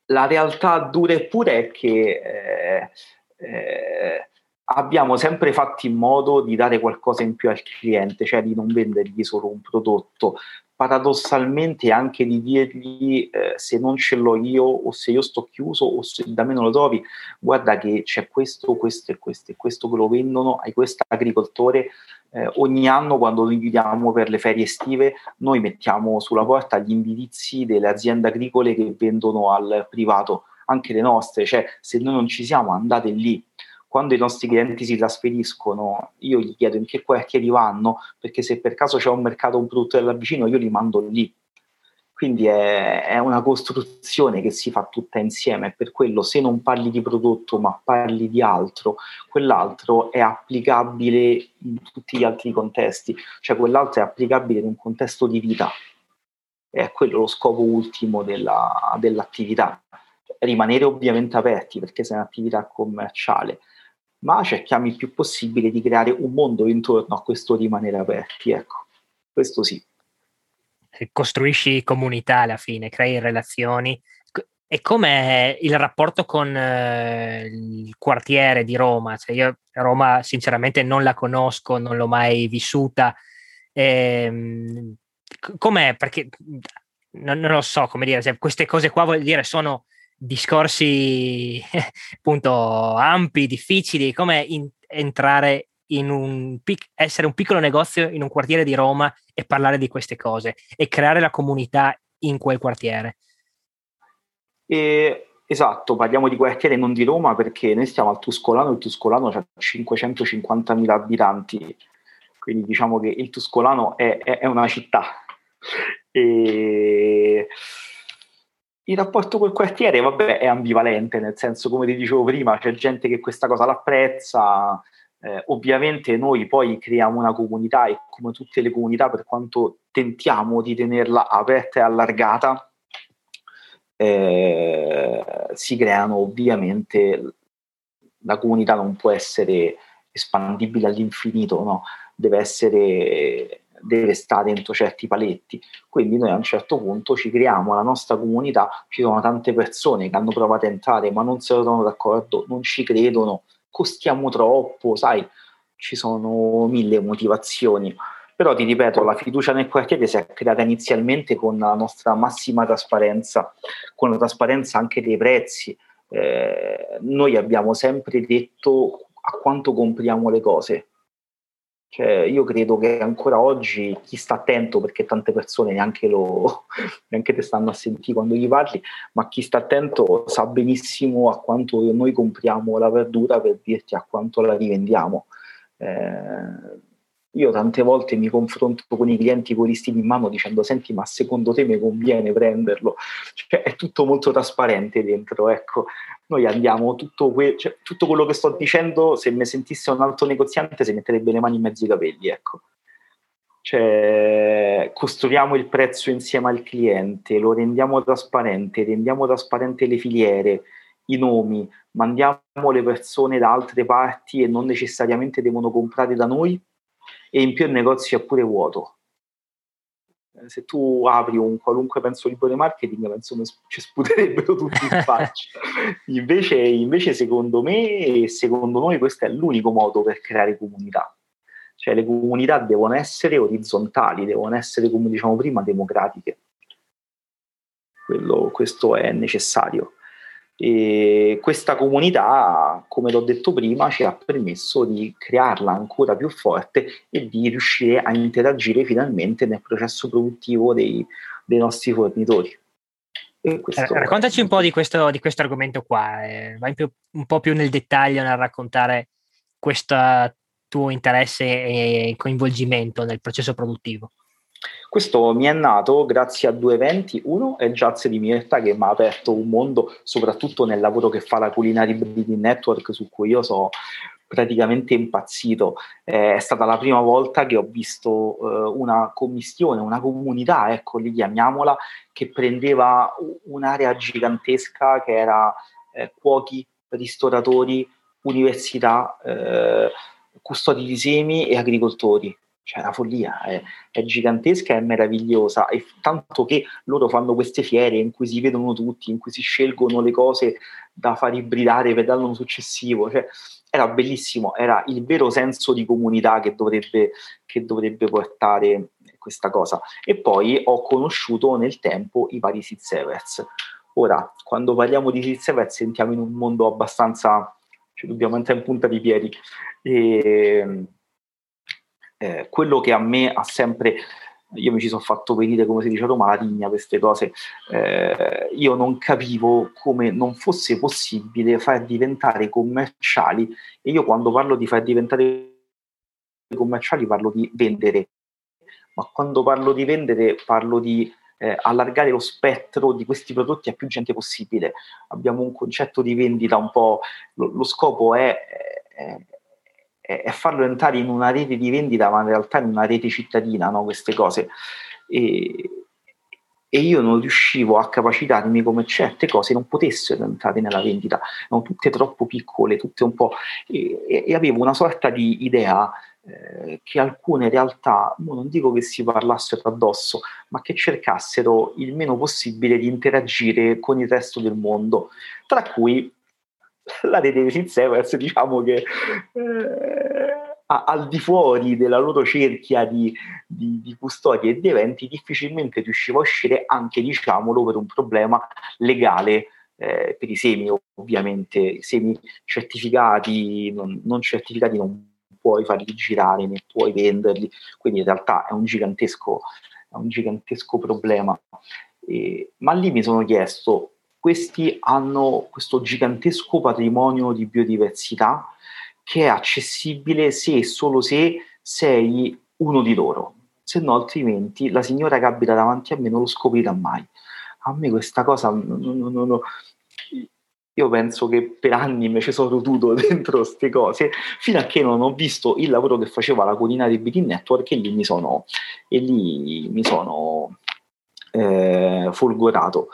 la, realtà dura e pura è che eh, eh, abbiamo sempre fatto in modo di dare qualcosa in più al cliente, cioè di non vendergli solo un prodotto, paradossalmente anche di dirgli eh, se non ce l'ho io o se io sto chiuso o se da me non lo trovi, guarda che c'è questo, questo e questo e questo che lo vendono, hai questo agricoltore, eh, ogni anno quando noi chiudiamo per le ferie estive noi mettiamo sulla porta gli indirizzi delle aziende agricole che vendono al privato, anche le nostre, cioè se noi non ci siamo andate lì quando i nostri clienti si trasferiscono, io gli chiedo in che quartieri vanno, perché se per caso c'è un mercato, un prodotto là vicino, io li mando lì. Quindi è, è, una costruzione che si fa tutta insieme, per quello se non parli di prodotto ma parli di altro, quell'altro è applicabile in tutti gli altri contesti, cioè quell'altro è applicabile in un contesto di vita, è quello lo scopo ultimo della, dell'attività. Rimanere ovviamente aperti perché se un'attività commerciale, ma cerchiamo il più possibile di creare un mondo intorno a questo rimanere aperti, ecco, questo sì. Costruisci comunità alla fine, crei relazioni. E com'è il rapporto con eh, il quartiere di Roma? Cioè io Roma sinceramente non la conosco, non l'ho mai vissuta. Ehm, com'è? Perché non, non, lo so come dire, cioè, queste cose qua vuol dire sono discorsi appunto ampi, difficili, come in, entrare in un pic- essere un piccolo negozio in un quartiere di Roma e parlare di queste cose e creare la comunità in quel quartiere. E, esatto, parliamo di quartiere non di Roma perché noi stiamo al Tuscolano, il Tuscolano ha 550.000 abitanti, quindi diciamo che il Tuscolano è, è, è una città. E il rapporto col quartiere, vabbè, è ambivalente, nel senso, come ti dicevo prima, c'è gente che questa cosa l'apprezza, eh, ovviamente noi poi creiamo una comunità e come tutte le comunità, per quanto tentiamo di tenerla aperta e allargata, eh, si creano ovviamente, la comunità non può essere espandibile all'infinito, no? deve essere deve stare entro certi paletti. Quindi noi a un certo punto ci creiamo la nostra comunità, ci sono tante persone che hanno provato a entrare ma non si trovano d'accordo, non ci credono, costiamo troppo, sai, ci sono mille motivazioni. Però ti ripeto, la fiducia nel quartiere si è creata inizialmente con la nostra massima trasparenza, con la trasparenza anche dei prezzi. Eh, noi abbiamo sempre detto a quanto compriamo le cose, cioè, io credo che ancora oggi chi sta attento, perché tante persone neanche, lo, neanche te stanno a sentire quando gli parli, ma chi sta attento sa benissimo a quanto noi compriamo la verdura per dirti a quanto la rivendiamo. Eh, io tante volte mi confronto con i clienti con i listini in mano dicendo senti ma secondo te mi conviene prenderlo? Cioè, è tutto molto trasparente dentro, ecco. Noi andiamo, tutto, que- cioè, tutto quello che sto dicendo, se mi sentisse un altro negoziante si metterebbe le mani in mezzo ai capelli, ecco. Cioè, costruiamo il prezzo insieme al cliente, lo rendiamo trasparente, rendiamo trasparente le filiere, i nomi, mandiamo le persone da altre parti e non necessariamente devono comprare da noi e in più il negozio è pure vuoto. Eh, se tu apri un qualunque penso libro di marketing, penso ci sputerebbero tutti in faccia. invece, invece, secondo me e secondo noi, questo è l'unico modo per creare comunità. Cioè, le comunità devono essere orizzontali, devono essere, come diciamo prima, democratiche. Quello, questo è necessario. E questa comunità, come l'ho detto prima, ci ha permesso di crearla ancora più forte e di riuscire a interagire finalmente nel processo produttivo dei, dei nostri fornitori. Questo... Raccontaci un po' di questo, di questo argomento qua, eh, vai più, un po' più nel dettaglio nel raccontare questo tuo interesse e coinvolgimento nel processo produttivo. Questo mi è nato grazie a due eventi. Uno è Jazz di Mirta che mi ha aperto un mondo, soprattutto nel lavoro che fa la Culinary Breeding Network, su cui io sono praticamente impazzito. Eh, è stata la prima volta che ho visto eh, una commissione, una comunità, ecco, lì chiamiamola, che prendeva un'area gigantesca che era eh, cuochi, ristoratori, università, eh, custodi di semi e agricoltori. Cioè, la follia è, è gigantesca e meravigliosa, e tanto che loro fanno queste fiere in cui si vedono tutti, in cui si scelgono le cose da far ibridare per l'anno successivo. Cioè, era bellissimo, era il vero senso di comunità che dovrebbe, che dovrebbe portare questa cosa. E poi ho conosciuto nel tempo i vari Seed Severs. Ora, quando parliamo di Seed Severs, sentiamo in un mondo abbastanza, ci dobbiamo entrare in punta di piedi. E, eh, quello che a me ha sempre io mi ci sono fatto venire, come si dice a Roma, la tigna queste cose. Eh, io non capivo come non fosse possibile far diventare commerciali, e io quando parlo di far diventare commerciali parlo di vendere, ma quando parlo di vendere parlo di eh, allargare lo spettro di questi prodotti a più gente possibile. Abbiamo un concetto di vendita un po', lo, lo scopo è, è, è, farlo entrare in una rete di vendita, ma in realtà in una rete cittadina, no? queste cose. E, e io non riuscivo a capacitarmi come certe cose non potessero entrare nella vendita, erano tutte troppo piccole, tutte un po'... e, e avevo una sorta di idea eh, che alcune realtà, non dico che si parlassero addosso, ma che cercassero il meno possibile di interagire con il resto del mondo, tra cui la di Severs, diciamo che eh, al di fuori della loro cerchia di, di, di, custodia e di eventi difficilmente riusciva a uscire anche, diciamolo, per un problema legale eh, per i semi, ovviamente. Semi certificati, non, non certificati non puoi farli girare né puoi venderli, quindi in realtà è un gigantesco, è un gigantesco problema. E, ma lì mi sono chiesto, questi hanno questo gigantesco patrimonio di biodiversità che è accessibile se e solo se sei uno di loro, se no altrimenti la signora che abita davanti a me non lo scoprirà mai. A me questa cosa non, non, non, io penso che per anni mi ci sono rotuto dentro queste cose fino a che non ho visto il lavoro che faceva la codina di BT Network e lì mi sono, e lì mi sono eh, folgorato.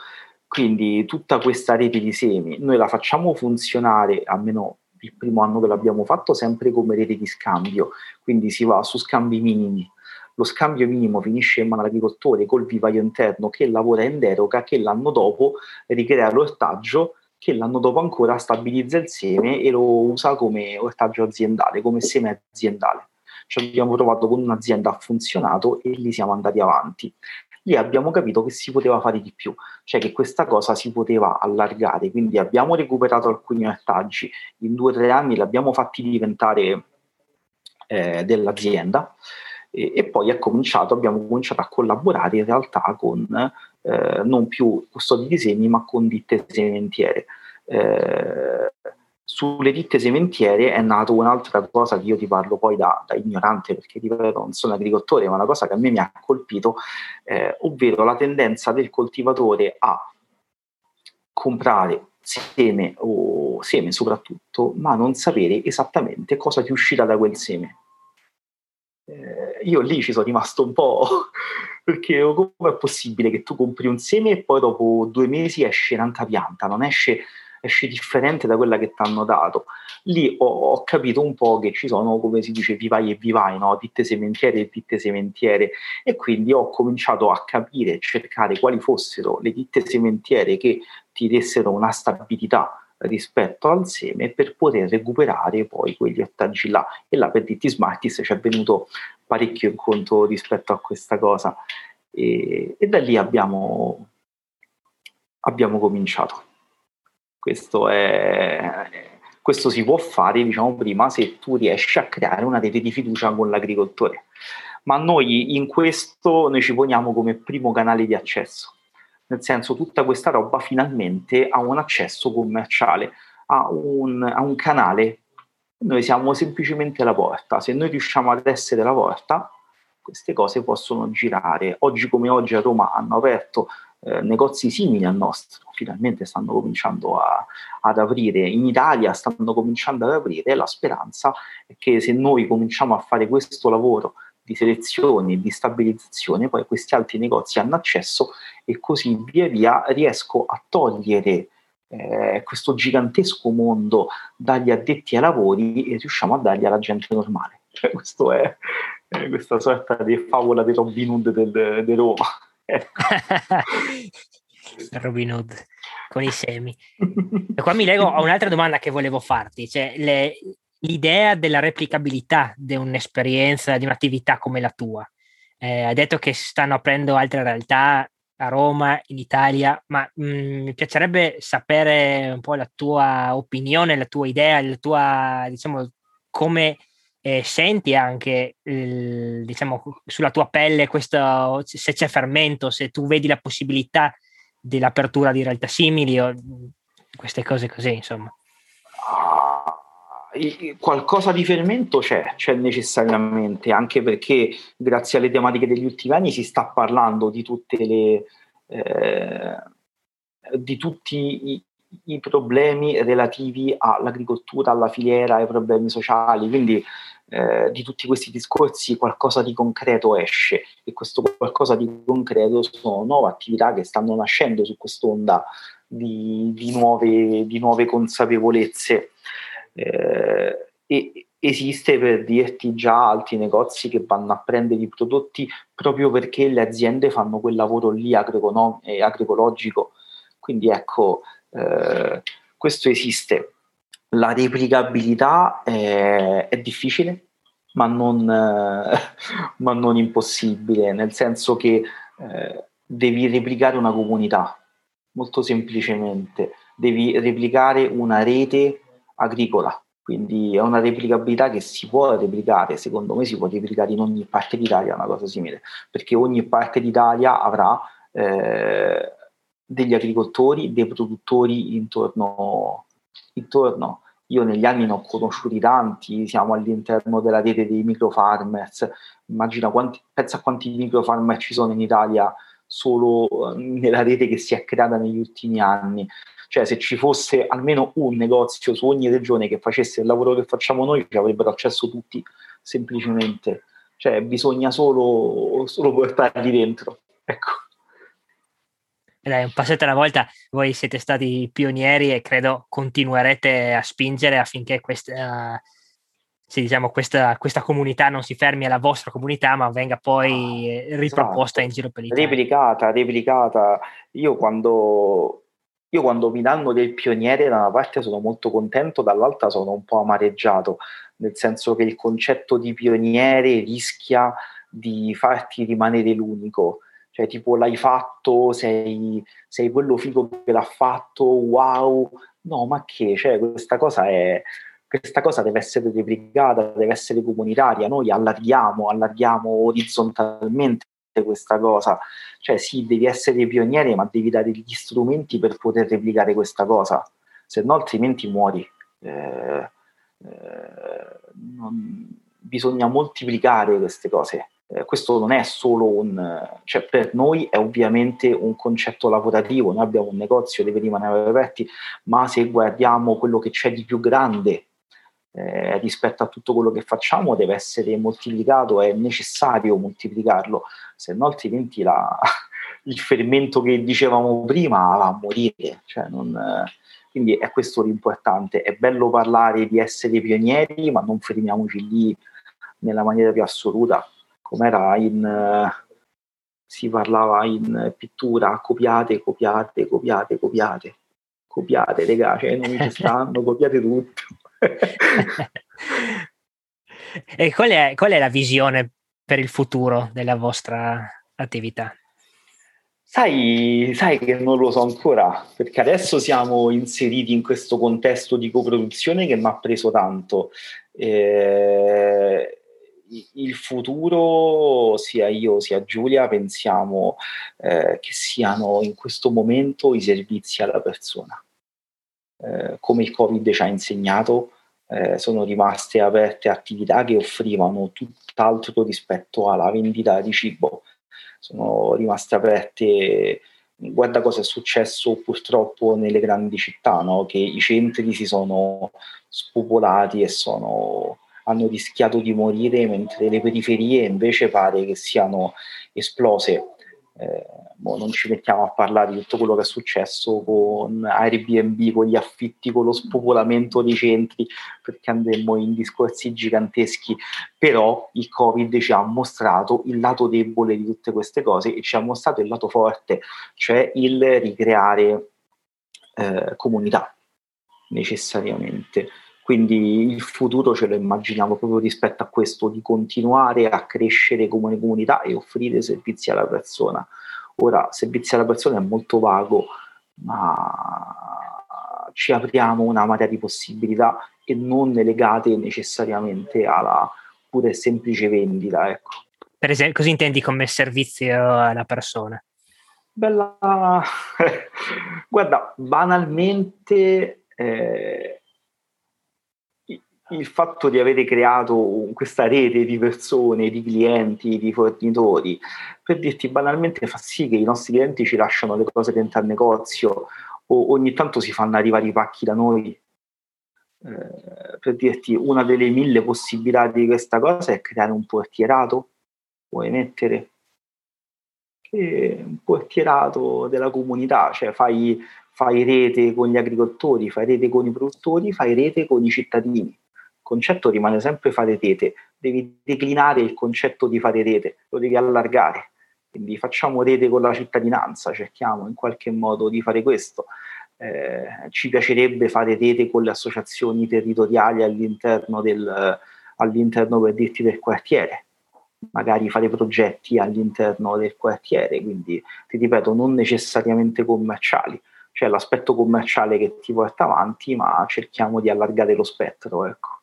Quindi tutta questa rete di semi noi la facciamo funzionare, almeno il primo anno che l'abbiamo fatto, sempre come rete di scambio, quindi si va su scambi minimi. Lo scambio minimo finisce in mano all'agricoltore col vivaio interno che lavora in deroga, che l'anno dopo ricrea l'ortaggio, che l'anno dopo ancora stabilizza il seme e lo usa come ortaggio aziendale, come seme aziendale. Ci abbiamo trovato con un'azienda, ha funzionato e lì siamo andati avanti lì abbiamo capito che si poteva fare di più, cioè che questa cosa si poteva allargare, quindi abbiamo recuperato alcuni ortaggi, in due o tre anni li abbiamo fatti diventare eh, dell'azienda e, e, poi cominciato, abbiamo cominciato a collaborare in realtà con eh, non più custodi di semi ma con ditte sementiere. Eh, sulle ditte sementiere è nata un'altra cosa che io ti parlo poi da, da ignorante perché ripeto non sono agricoltore ma una cosa che a me mi ha colpito eh, ovvero la tendenza del coltivatore a comprare seme o seme soprattutto ma non sapere esattamente cosa ti uscirà da quel seme. Eh, io lì ci sono rimasto un po' perché come è possibile che tu compri un seme e poi dopo due mesi esce un'altra pianta non esce esce differente da quella che ti hanno dato. Lì ho, ho, capito un po' che ci sono, come si dice, vivai e vivai, no? ditte sementiere e ditte sementiere, e quindi ho cominciato a capire cercare quali fossero le ditte sementiere che ti dessero una stabilità rispetto al seme per poter recuperare poi quegli ortaggi là. E là per dirti Smartis ci è venuto parecchio incontro rispetto a questa cosa. E, e da lì abbiamo, abbiamo cominciato. Questo, è, questo si può fare, diciamo, prima se tu riesci a creare una rete di fiducia con l'agricoltore. Ma noi in questo noi ci poniamo come primo canale di accesso. Nel senso, tutta questa roba finalmente ha un accesso commerciale, ha un, ha un canale. Noi siamo semplicemente la porta. Se noi riusciamo ad essere la porta, queste cose possono girare. Oggi come oggi a Roma hanno aperto eh, negozi simili al nostro, finalmente stanno cominciando a, ad aprire, in Italia stanno cominciando ad aprire, la speranza è che se noi cominciamo a fare questo lavoro di selezione e di stabilizzazione, poi questi altri negozi hanno accesso e così via via riesco a togliere eh, questo gigantesco mondo dagli addetti ai lavori e riusciamo a dargli alla gente normale. Cioè, questo è eh, questa sorta di favola di Robin Hood del, di Roma. Robin Hood con i semi. E qua mi leggo a un'altra domanda che volevo farti, cioè le, l'idea della replicabilità di un'esperienza, di un'attività come la tua. Eh, hai detto che stanno aprendo altre realtà a Roma, in Italia, ma mh, mm, mi piacerebbe sapere un po' la tua opinione, la tua idea, la tua, diciamo, come eh, senti anche, il, diciamo, sulla tua pelle questo, se c'è fermento, se tu vedi la possibilità dell'apertura di realtà simili o queste cose così, insomma. Ah, qualcosa di fermento c'è, c'è necessariamente, anche perché grazie alle tematiche degli ultimi anni si sta parlando di tutte le eh, di tutti i, i, problemi relativi all'agricoltura, alla filiera, ai problemi sociali, quindi eh, di tutti questi discorsi qualcosa di concreto esce e questo qualcosa di concreto sono nuove attività che stanno nascendo su quest'onda di, di, nuove, di nuove, consapevolezze. Eh, e esiste per dirti già altri negozi che vanno a prendere i prodotti proprio perché le aziende fanno quel lavoro lì agroeconom- agroecologico. Quindi ecco, eh, questo esiste. La replicabilità è, è difficile, ma non, eh, ma non, impossibile, nel senso che eh, devi replicare una comunità, molto semplicemente, devi replicare una rete agricola, quindi è una replicabilità che si può replicare, secondo me si può replicare in ogni parte d'Italia, una cosa simile, perché ogni parte d'Italia avrà eh, degli agricoltori, dei produttori intorno, intorno io negli anni ne ho conosciuti tanti, siamo all'interno della rete dei microfarmers, immagina quanti, pensa a quanti microfarmer ci sono in Italia solo eh, nella rete che si è creata negli ultimi anni. Cioè se ci fosse almeno un negozio su ogni regione che facesse il lavoro che facciamo noi, ci avrebbero accesso tutti, semplicemente. Cioè bisogna solo, solo portarli dentro. Ecco. Dai, un passetto alla volta, voi siete stati pionieri e credo continuerete a spingere affinché questa, sì, diciamo, questa, questa, comunità non si fermi alla vostra comunità, ma venga poi ah, riproposta esatto. in giro per l'Italia. Replicata, replicata. Io quando, io quando mi danno del pioniere, da una parte sono molto contento, dall'altra sono un po' amareggiato, nel senso che il concetto di pioniere rischia di farti rimanere l'unico cioè tipo l'hai fatto, sei, sei quello figo che l'ha fatto, wow, no ma che, cioè questa cosa è, questa cosa deve essere replicata, deve essere comunitaria, noi allarghiamo, allarghiamo orizzontalmente questa cosa, cioè sì, devi essere pioniere, ma devi dare gli strumenti per poter replicare questa cosa, se no altrimenti muori. Eh, eh, non, bisogna moltiplicare queste cose eh, questo non è solo un, cioè per noi è ovviamente un concetto lavorativo, noi abbiamo un negozio, deve rimanere aperti, ma se guardiamo quello che c'è di più grande eh, rispetto a tutto quello che facciamo deve essere moltiplicato, è necessario moltiplicarlo, se no altrimenti la, il fermento che dicevamo prima va a morire. Cioè non, quindi è questo l'importante, è bello parlare di essere pionieri, ma non fermiamoci lì nella maniera più assoluta com'era in, uh, si parlava in pittura, copiate, copiate, copiate, copiate, copiate, regà, cioè non ci stanno, copiate tutto. e qual è, qual è la visione per il futuro della vostra attività? Sai, sai, che non lo so ancora, perché adesso siamo inseriti in questo contesto di coproduzione che mi ha preso tanto. Eh, il futuro, sia io sia Giulia, pensiamo eh, che siano in questo momento i servizi alla persona. Eh, come il Covid ci ha insegnato, eh, sono rimaste aperte attività che offrivano tutt'altro rispetto alla vendita di cibo. Sono rimaste aperte guarda cosa è successo purtroppo nelle grandi città, no? che i centri si sono spopolati e sono hanno rischiato di morire mentre le periferie invece pare che siano esplose. eh, boh, non ci mettiamo a parlare di tutto quello che è successo con Airbnb, con gli affitti, con lo spopolamento dei centri, perché andremo in discorsi giganteschi, però il Covid ci ha mostrato il lato debole di tutte queste cose e ci ha mostrato il lato forte, cioè il ricreare eh, comunità necessariamente. Quindi il futuro ce lo immaginiamo proprio rispetto a questo, di continuare a crescere come comunità e offrire servizi alla persona. Ora, servizi alla persona è molto vago, ma ci apriamo una marea di possibilità e non legate necessariamente alla pura e semplice vendita. Ecco. Per esempio, cosa intendi come servizio alla persona? Bella, guarda, banalmente eh, il fatto di avere creato questa rete di persone, di clienti, di fornitori, per dirti banalmente fa sì che i nostri clienti ci lasciano le cose dentro al negozio o ogni tanto si fanno arrivare i pacchi da noi. Eh, per dirti una delle mille possibilità di questa cosa è creare un portierato, puoi mettere un portierato della comunità, cioè fai, fai rete con gli agricoltori, fai rete con i produttori, fai rete con i cittadini concetto rimane sempre fare rete, devi declinare il concetto di fare rete, lo devi allargare. Quindi facciamo rete con la cittadinanza, cerchiamo in qualche modo di fare questo. Eh, ci piacerebbe fare rete con le associazioni territoriali all'interno del, all'interno per dirti del quartiere, magari fare progetti all'interno del quartiere, quindi ti ripeto, non necessariamente commerciali, cioè l'aspetto commerciale che ti porta avanti, ma cerchiamo di allargare lo spettro, ecco.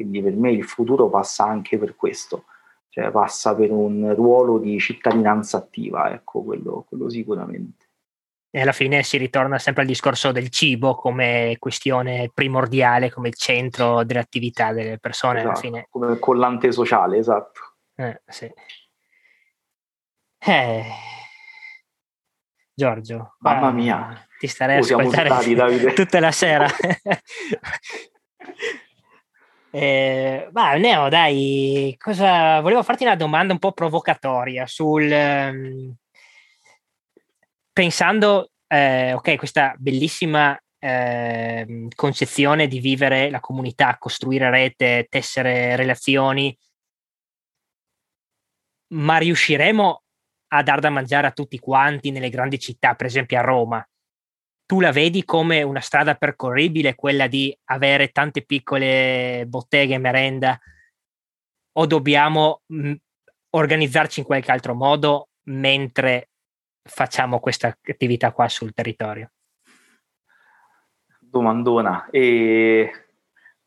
Quindi per me il futuro passa anche per questo, cioè passa per un ruolo di cittadinanza attiva, ecco, quello, quello sicuramente. E alla fine si ritorna sempre al discorso del cibo come questione primordiale, come centro dell'attività delle persone. Esatto, alla fine. Come collante sociale, esatto. Eh, sì. Eh. Giorgio, mamma mia, ti starei a ascoltare stati, tutta la sera. Eh, ma Neo, dai, cosa... volevo farti una domanda un po' provocatoria sul... Um, pensando, eh, ok, questa bellissima eh, concezione di vivere la comunità, costruire rete, tessere relazioni, ma riusciremo a dar da mangiare a tutti quanti nelle grandi città, per esempio a Roma, tu la vedi come una strada percorribile, quella di avere tante piccole botteghe merenda, o dobbiamo mh, organizzarci in qualche altro modo mentre facciamo questa attività qua sul territorio? Domandona. E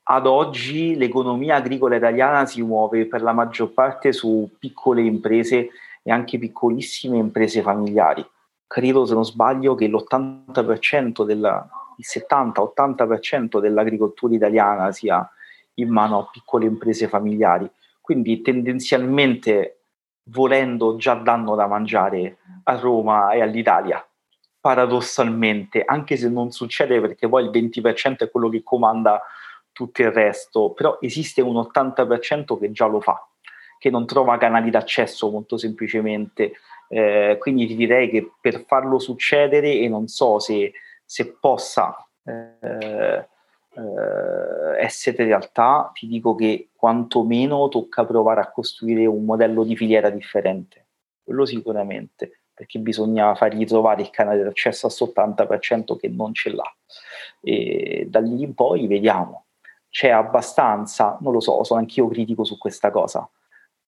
ad oggi l'economia agricola italiana si muove per la maggior parte su piccole imprese e anche piccolissime imprese familiari credo se non sbaglio che l'80% della, il 70-80% dell'agricoltura italiana sia in mano a piccole imprese familiari, quindi tendenzialmente volendo già danno da mangiare a Roma e all'Italia, paradossalmente, anche se non succede perché poi il 20% è quello che comanda tutto il resto, però esiste un 80% che già lo fa, che non trova canali d'accesso molto semplicemente eh, quindi ti direi che per farlo succedere, e non so se, se possa eh, eh, essere realtà, ti dico che quantomeno tocca provare a costruire un modello di filiera differente. Quello sicuramente, perché bisogna fargli trovare il canale d'accesso a questo 80% che non ce l'ha. E da lì in poi vediamo. C'è abbastanza, non lo so, sono anch'io critico su questa cosa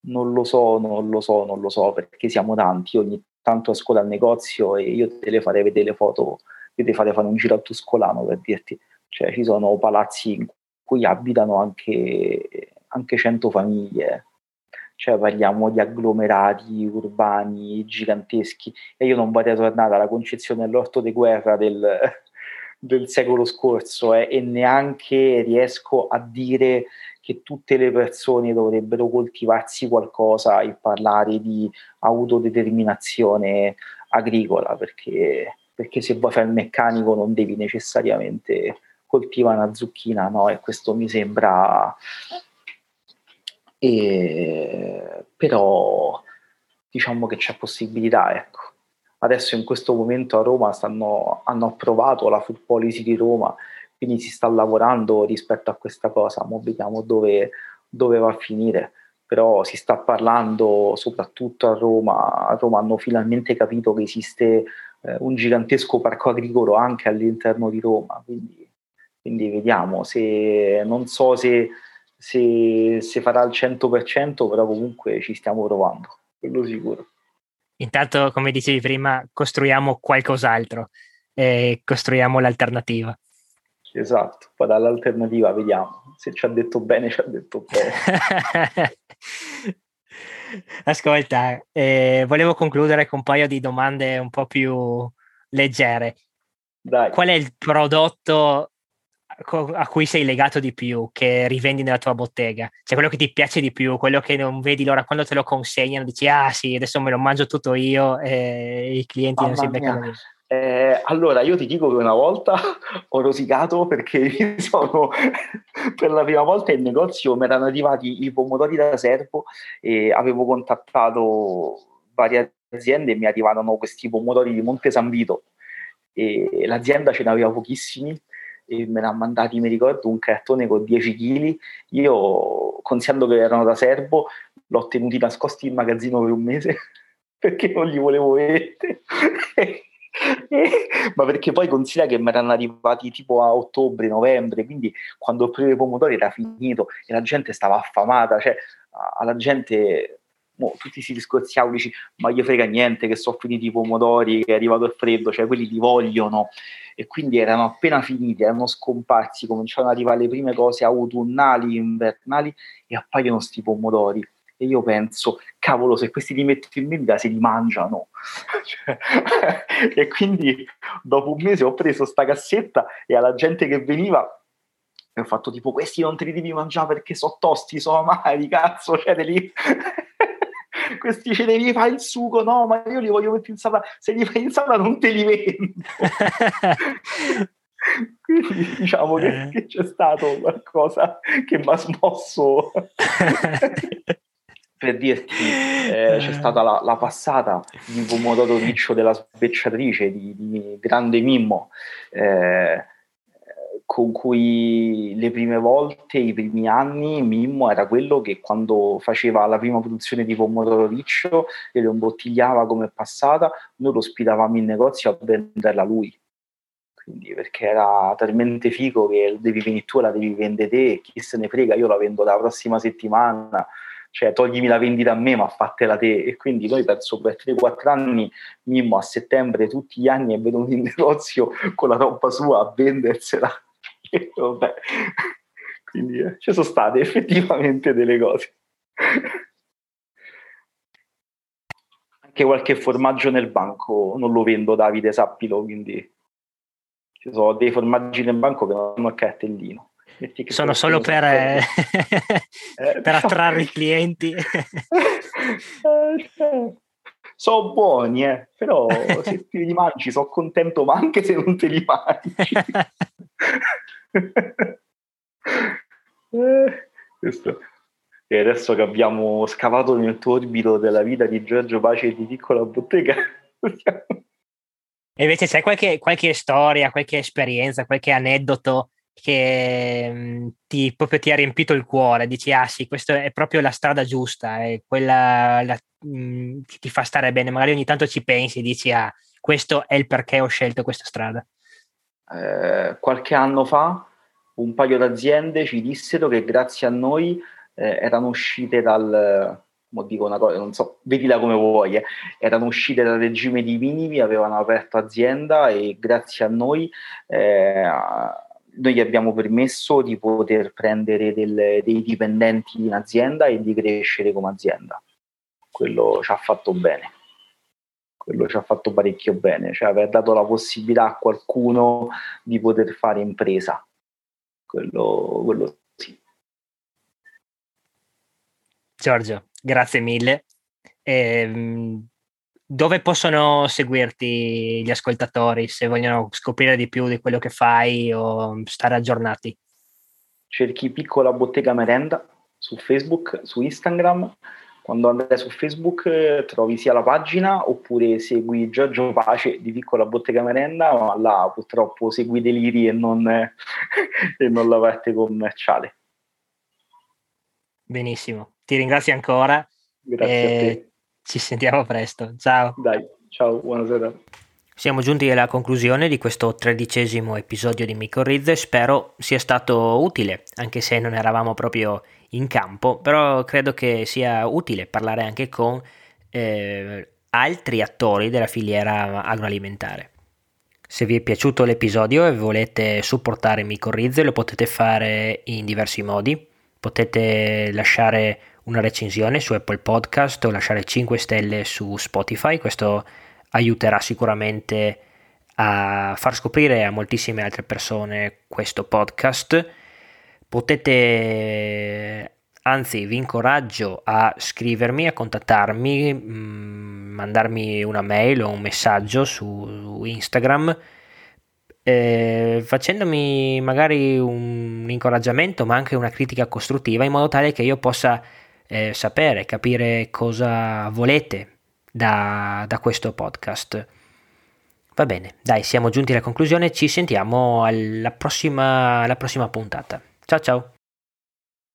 non lo so, non lo so, non lo so, perché siamo tanti. ogni tanto esco dal negozio e io te le farei vedere le foto, io te farei fare un giro al Tuscolano per dirti. Cioè, ci sono palazzi in cui abitano anche, anche 100 famiglie. Cioè, parliamo di agglomerati urbani giganteschi. E io non vorrei tornare alla concezione dell'orto di guerra del, del secolo scorso eh, e neanche riesco a dire che tutte le persone dovrebbero coltivarsi qualcosa e parlare di autodeterminazione agricola, perché, perché se vuoi fare il meccanico non devi necessariamente coltivare una zucchina, no? E questo mi sembra... E, però diciamo che c'è possibilità, ecco. Adesso in questo momento a Roma stanno, hanno approvato la food policy di Roma, quindi si sta lavorando rispetto a questa cosa, ma vediamo dove, dove va a finire però si sta parlando soprattutto a Roma, a Roma hanno finalmente capito che esiste eh, un gigantesco parco agricolo anche all'interno di Roma, quindi, quindi vediamo, se, non so se, se, se farà al 100%, però comunque ci stiamo provando, quello sicuro. Intanto, come dicevi prima, costruiamo qualcos'altro, eh, costruiamo l'alternativa. Esatto, poi dall'alternativa vediamo. Se ci ha detto bene, ci ha detto bene. Ascolta, eh, volevo concludere con un paio di domande un po' più leggere. Dai. Qual è il prodotto a cui sei legato di più, che rivendi nella tua bottega? Cioè quello che ti piace di più, quello che non vedi l'ora quando te lo consegnano, dici ah sì, adesso me lo mangio tutto io e i clienti Mamma non si beccano. Eh, allora, io ti dico che una volta ho rosicato perché sono, per la prima volta in negozio mi erano arrivati i pomodori da servo e avevo contattato varie aziende e mi arrivarono questi pomodori di Monte San Vito e l'azienda ce n'aveva pochissimi e me ne ha mandati, mi ricordo, un cartone con 10 kg. Io, considerando che erano da servo, l'ho tenuti nascosti in magazzino per un mese perché non li volevo vedere. Ma perché poi considera che mi erano arrivati tipo a ottobre, novembre, quindi quando ho preso i pomodori era finito e la gente stava affamata, cioè alla gente mo, tutti si discorziavano, dici ma gli frega niente che sono finiti i pomodori, che è arrivato il freddo, cioè quelli li vogliono. E quindi erano appena finiti, erano scomparsi, cominciavano ad arrivare le prime cose autunnali, invernali e appaiono sti pomodori e io penso, cavolo, se questi li metto in vendita se li mangiano. cioè, e quindi dopo un mese ho preso sta cassetta e alla gente che veniva ho fatto tipo questi non te li devi mangiare perché sono tosti, sono amari, cazzo, cioè lì. questi ce devi fare il sugo, no, ma io li voglio mettere in sala, se li fai in sala non te li vendo. Quindi diciamo che, eh. che, c'è stato qualcosa che mi ha smosso per dirti, eh, c'è stata la, la, passata di pomodoro riccio della sbecciatrice di, di grande Mimmo, eh, con cui le prime volte, i primi anni, Mimmo era quello che quando faceva la prima produzione di pomodoro riccio e lo imbottigliava come passata, noi lo ospitavamo in negozio a venderla lui. Quindi, perché era talmente figo che devi venire tu, la devi vendere te, chi se ne frega, io la vendo la prossima settimana cioè toglimi la vendita a me ma fatela te. E quindi noi penso per 3-4 anni Mimmo a settembre tutti gli anni è venuto in negozio con la roba sua a vendersela. E vabbè. Quindi eh, ci sono state effettivamente delle cose. Anche qualche formaggio nel banco non lo vendo Davide sappilo quindi ci sono dei formaggi nel banco che non hanno a cartellino sono solo per, eh, per diciamo attrarre i clienti. sono buoni, eh, però se te li mangi sono contento, ma anche se non te li mangi. eh, e adesso che abbiamo scavato nel tuo orbito della vita di Giorgio Pace di Piccola Bottega, e invece c'è qualche, qualche storia, qualche esperienza, qualche aneddoto che mh, mm, ti, proprio ti ha riempito il cuore, dici ah sì, questa è proprio la strada giusta, è quella la, mh, mm, che ti fa stare bene, magari ogni tanto ci pensi dici ah, questo è il perché ho scelto questa strada. Eh, qualche anno fa un paio d'aziende ci dissero che grazie a noi eh, erano uscite dal, dico una cosa, non so, vedila come vuoi, eh. erano uscite dal regime di minimi, avevano aperto azienda e grazie a noi eh, noi abbiamo permesso di poter prendere del, dei dipendenti in azienda e di crescere come azienda. Quello ci ha fatto bene, quello ci ha fatto parecchio bene, cioè aver dato la possibilità a qualcuno di poter fare impresa. Quello, quello sì. Giorgio, grazie mille. Eh, dove possono seguirti gli ascoltatori se vogliono scoprire di più di quello che fai o stare aggiornati? Cerchi Piccola Bottega Merenda su Facebook, su Instagram quando andrai su Facebook eh, trovi sia la pagina oppure segui Giorgio Pace di Piccola Bottega Merenda, ma là purtroppo segui Deliri e non, e non la parte commerciale. Benissimo, ti ringrazio ancora. Grazie a te. Ci sentiamo presto. Ciao. Dai, ciao, buonasera. Siamo giunti alla conclusione di questo tredicesimo episodio di Micorrizze, spero sia stato utile, anche se non eravamo proprio in campo, però credo che sia utile parlare anche con eh, altri attori della filiera agroalimentare. Se vi è piaciuto l'episodio e volete supportare Micorrizze lo potete fare in diversi modi. Potete lasciare una recensione su Apple Podcast o lasciare 5 stelle su Spotify, questo aiuterà sicuramente a far scoprire a moltissime altre persone questo podcast. Potete, anzi vi incoraggio a scrivermi, a contattarmi, mm, mandarmi una mail o un messaggio su Instagram. Eh, facendomi magari un incoraggiamento ma anche una critica costruttiva in modo tale che io possa eh, sapere, capire cosa volete da, da questo podcast. Va bene, dai, siamo giunti alla conclusione, ci sentiamo alla prossima, alla prossima puntata. Ciao ciao!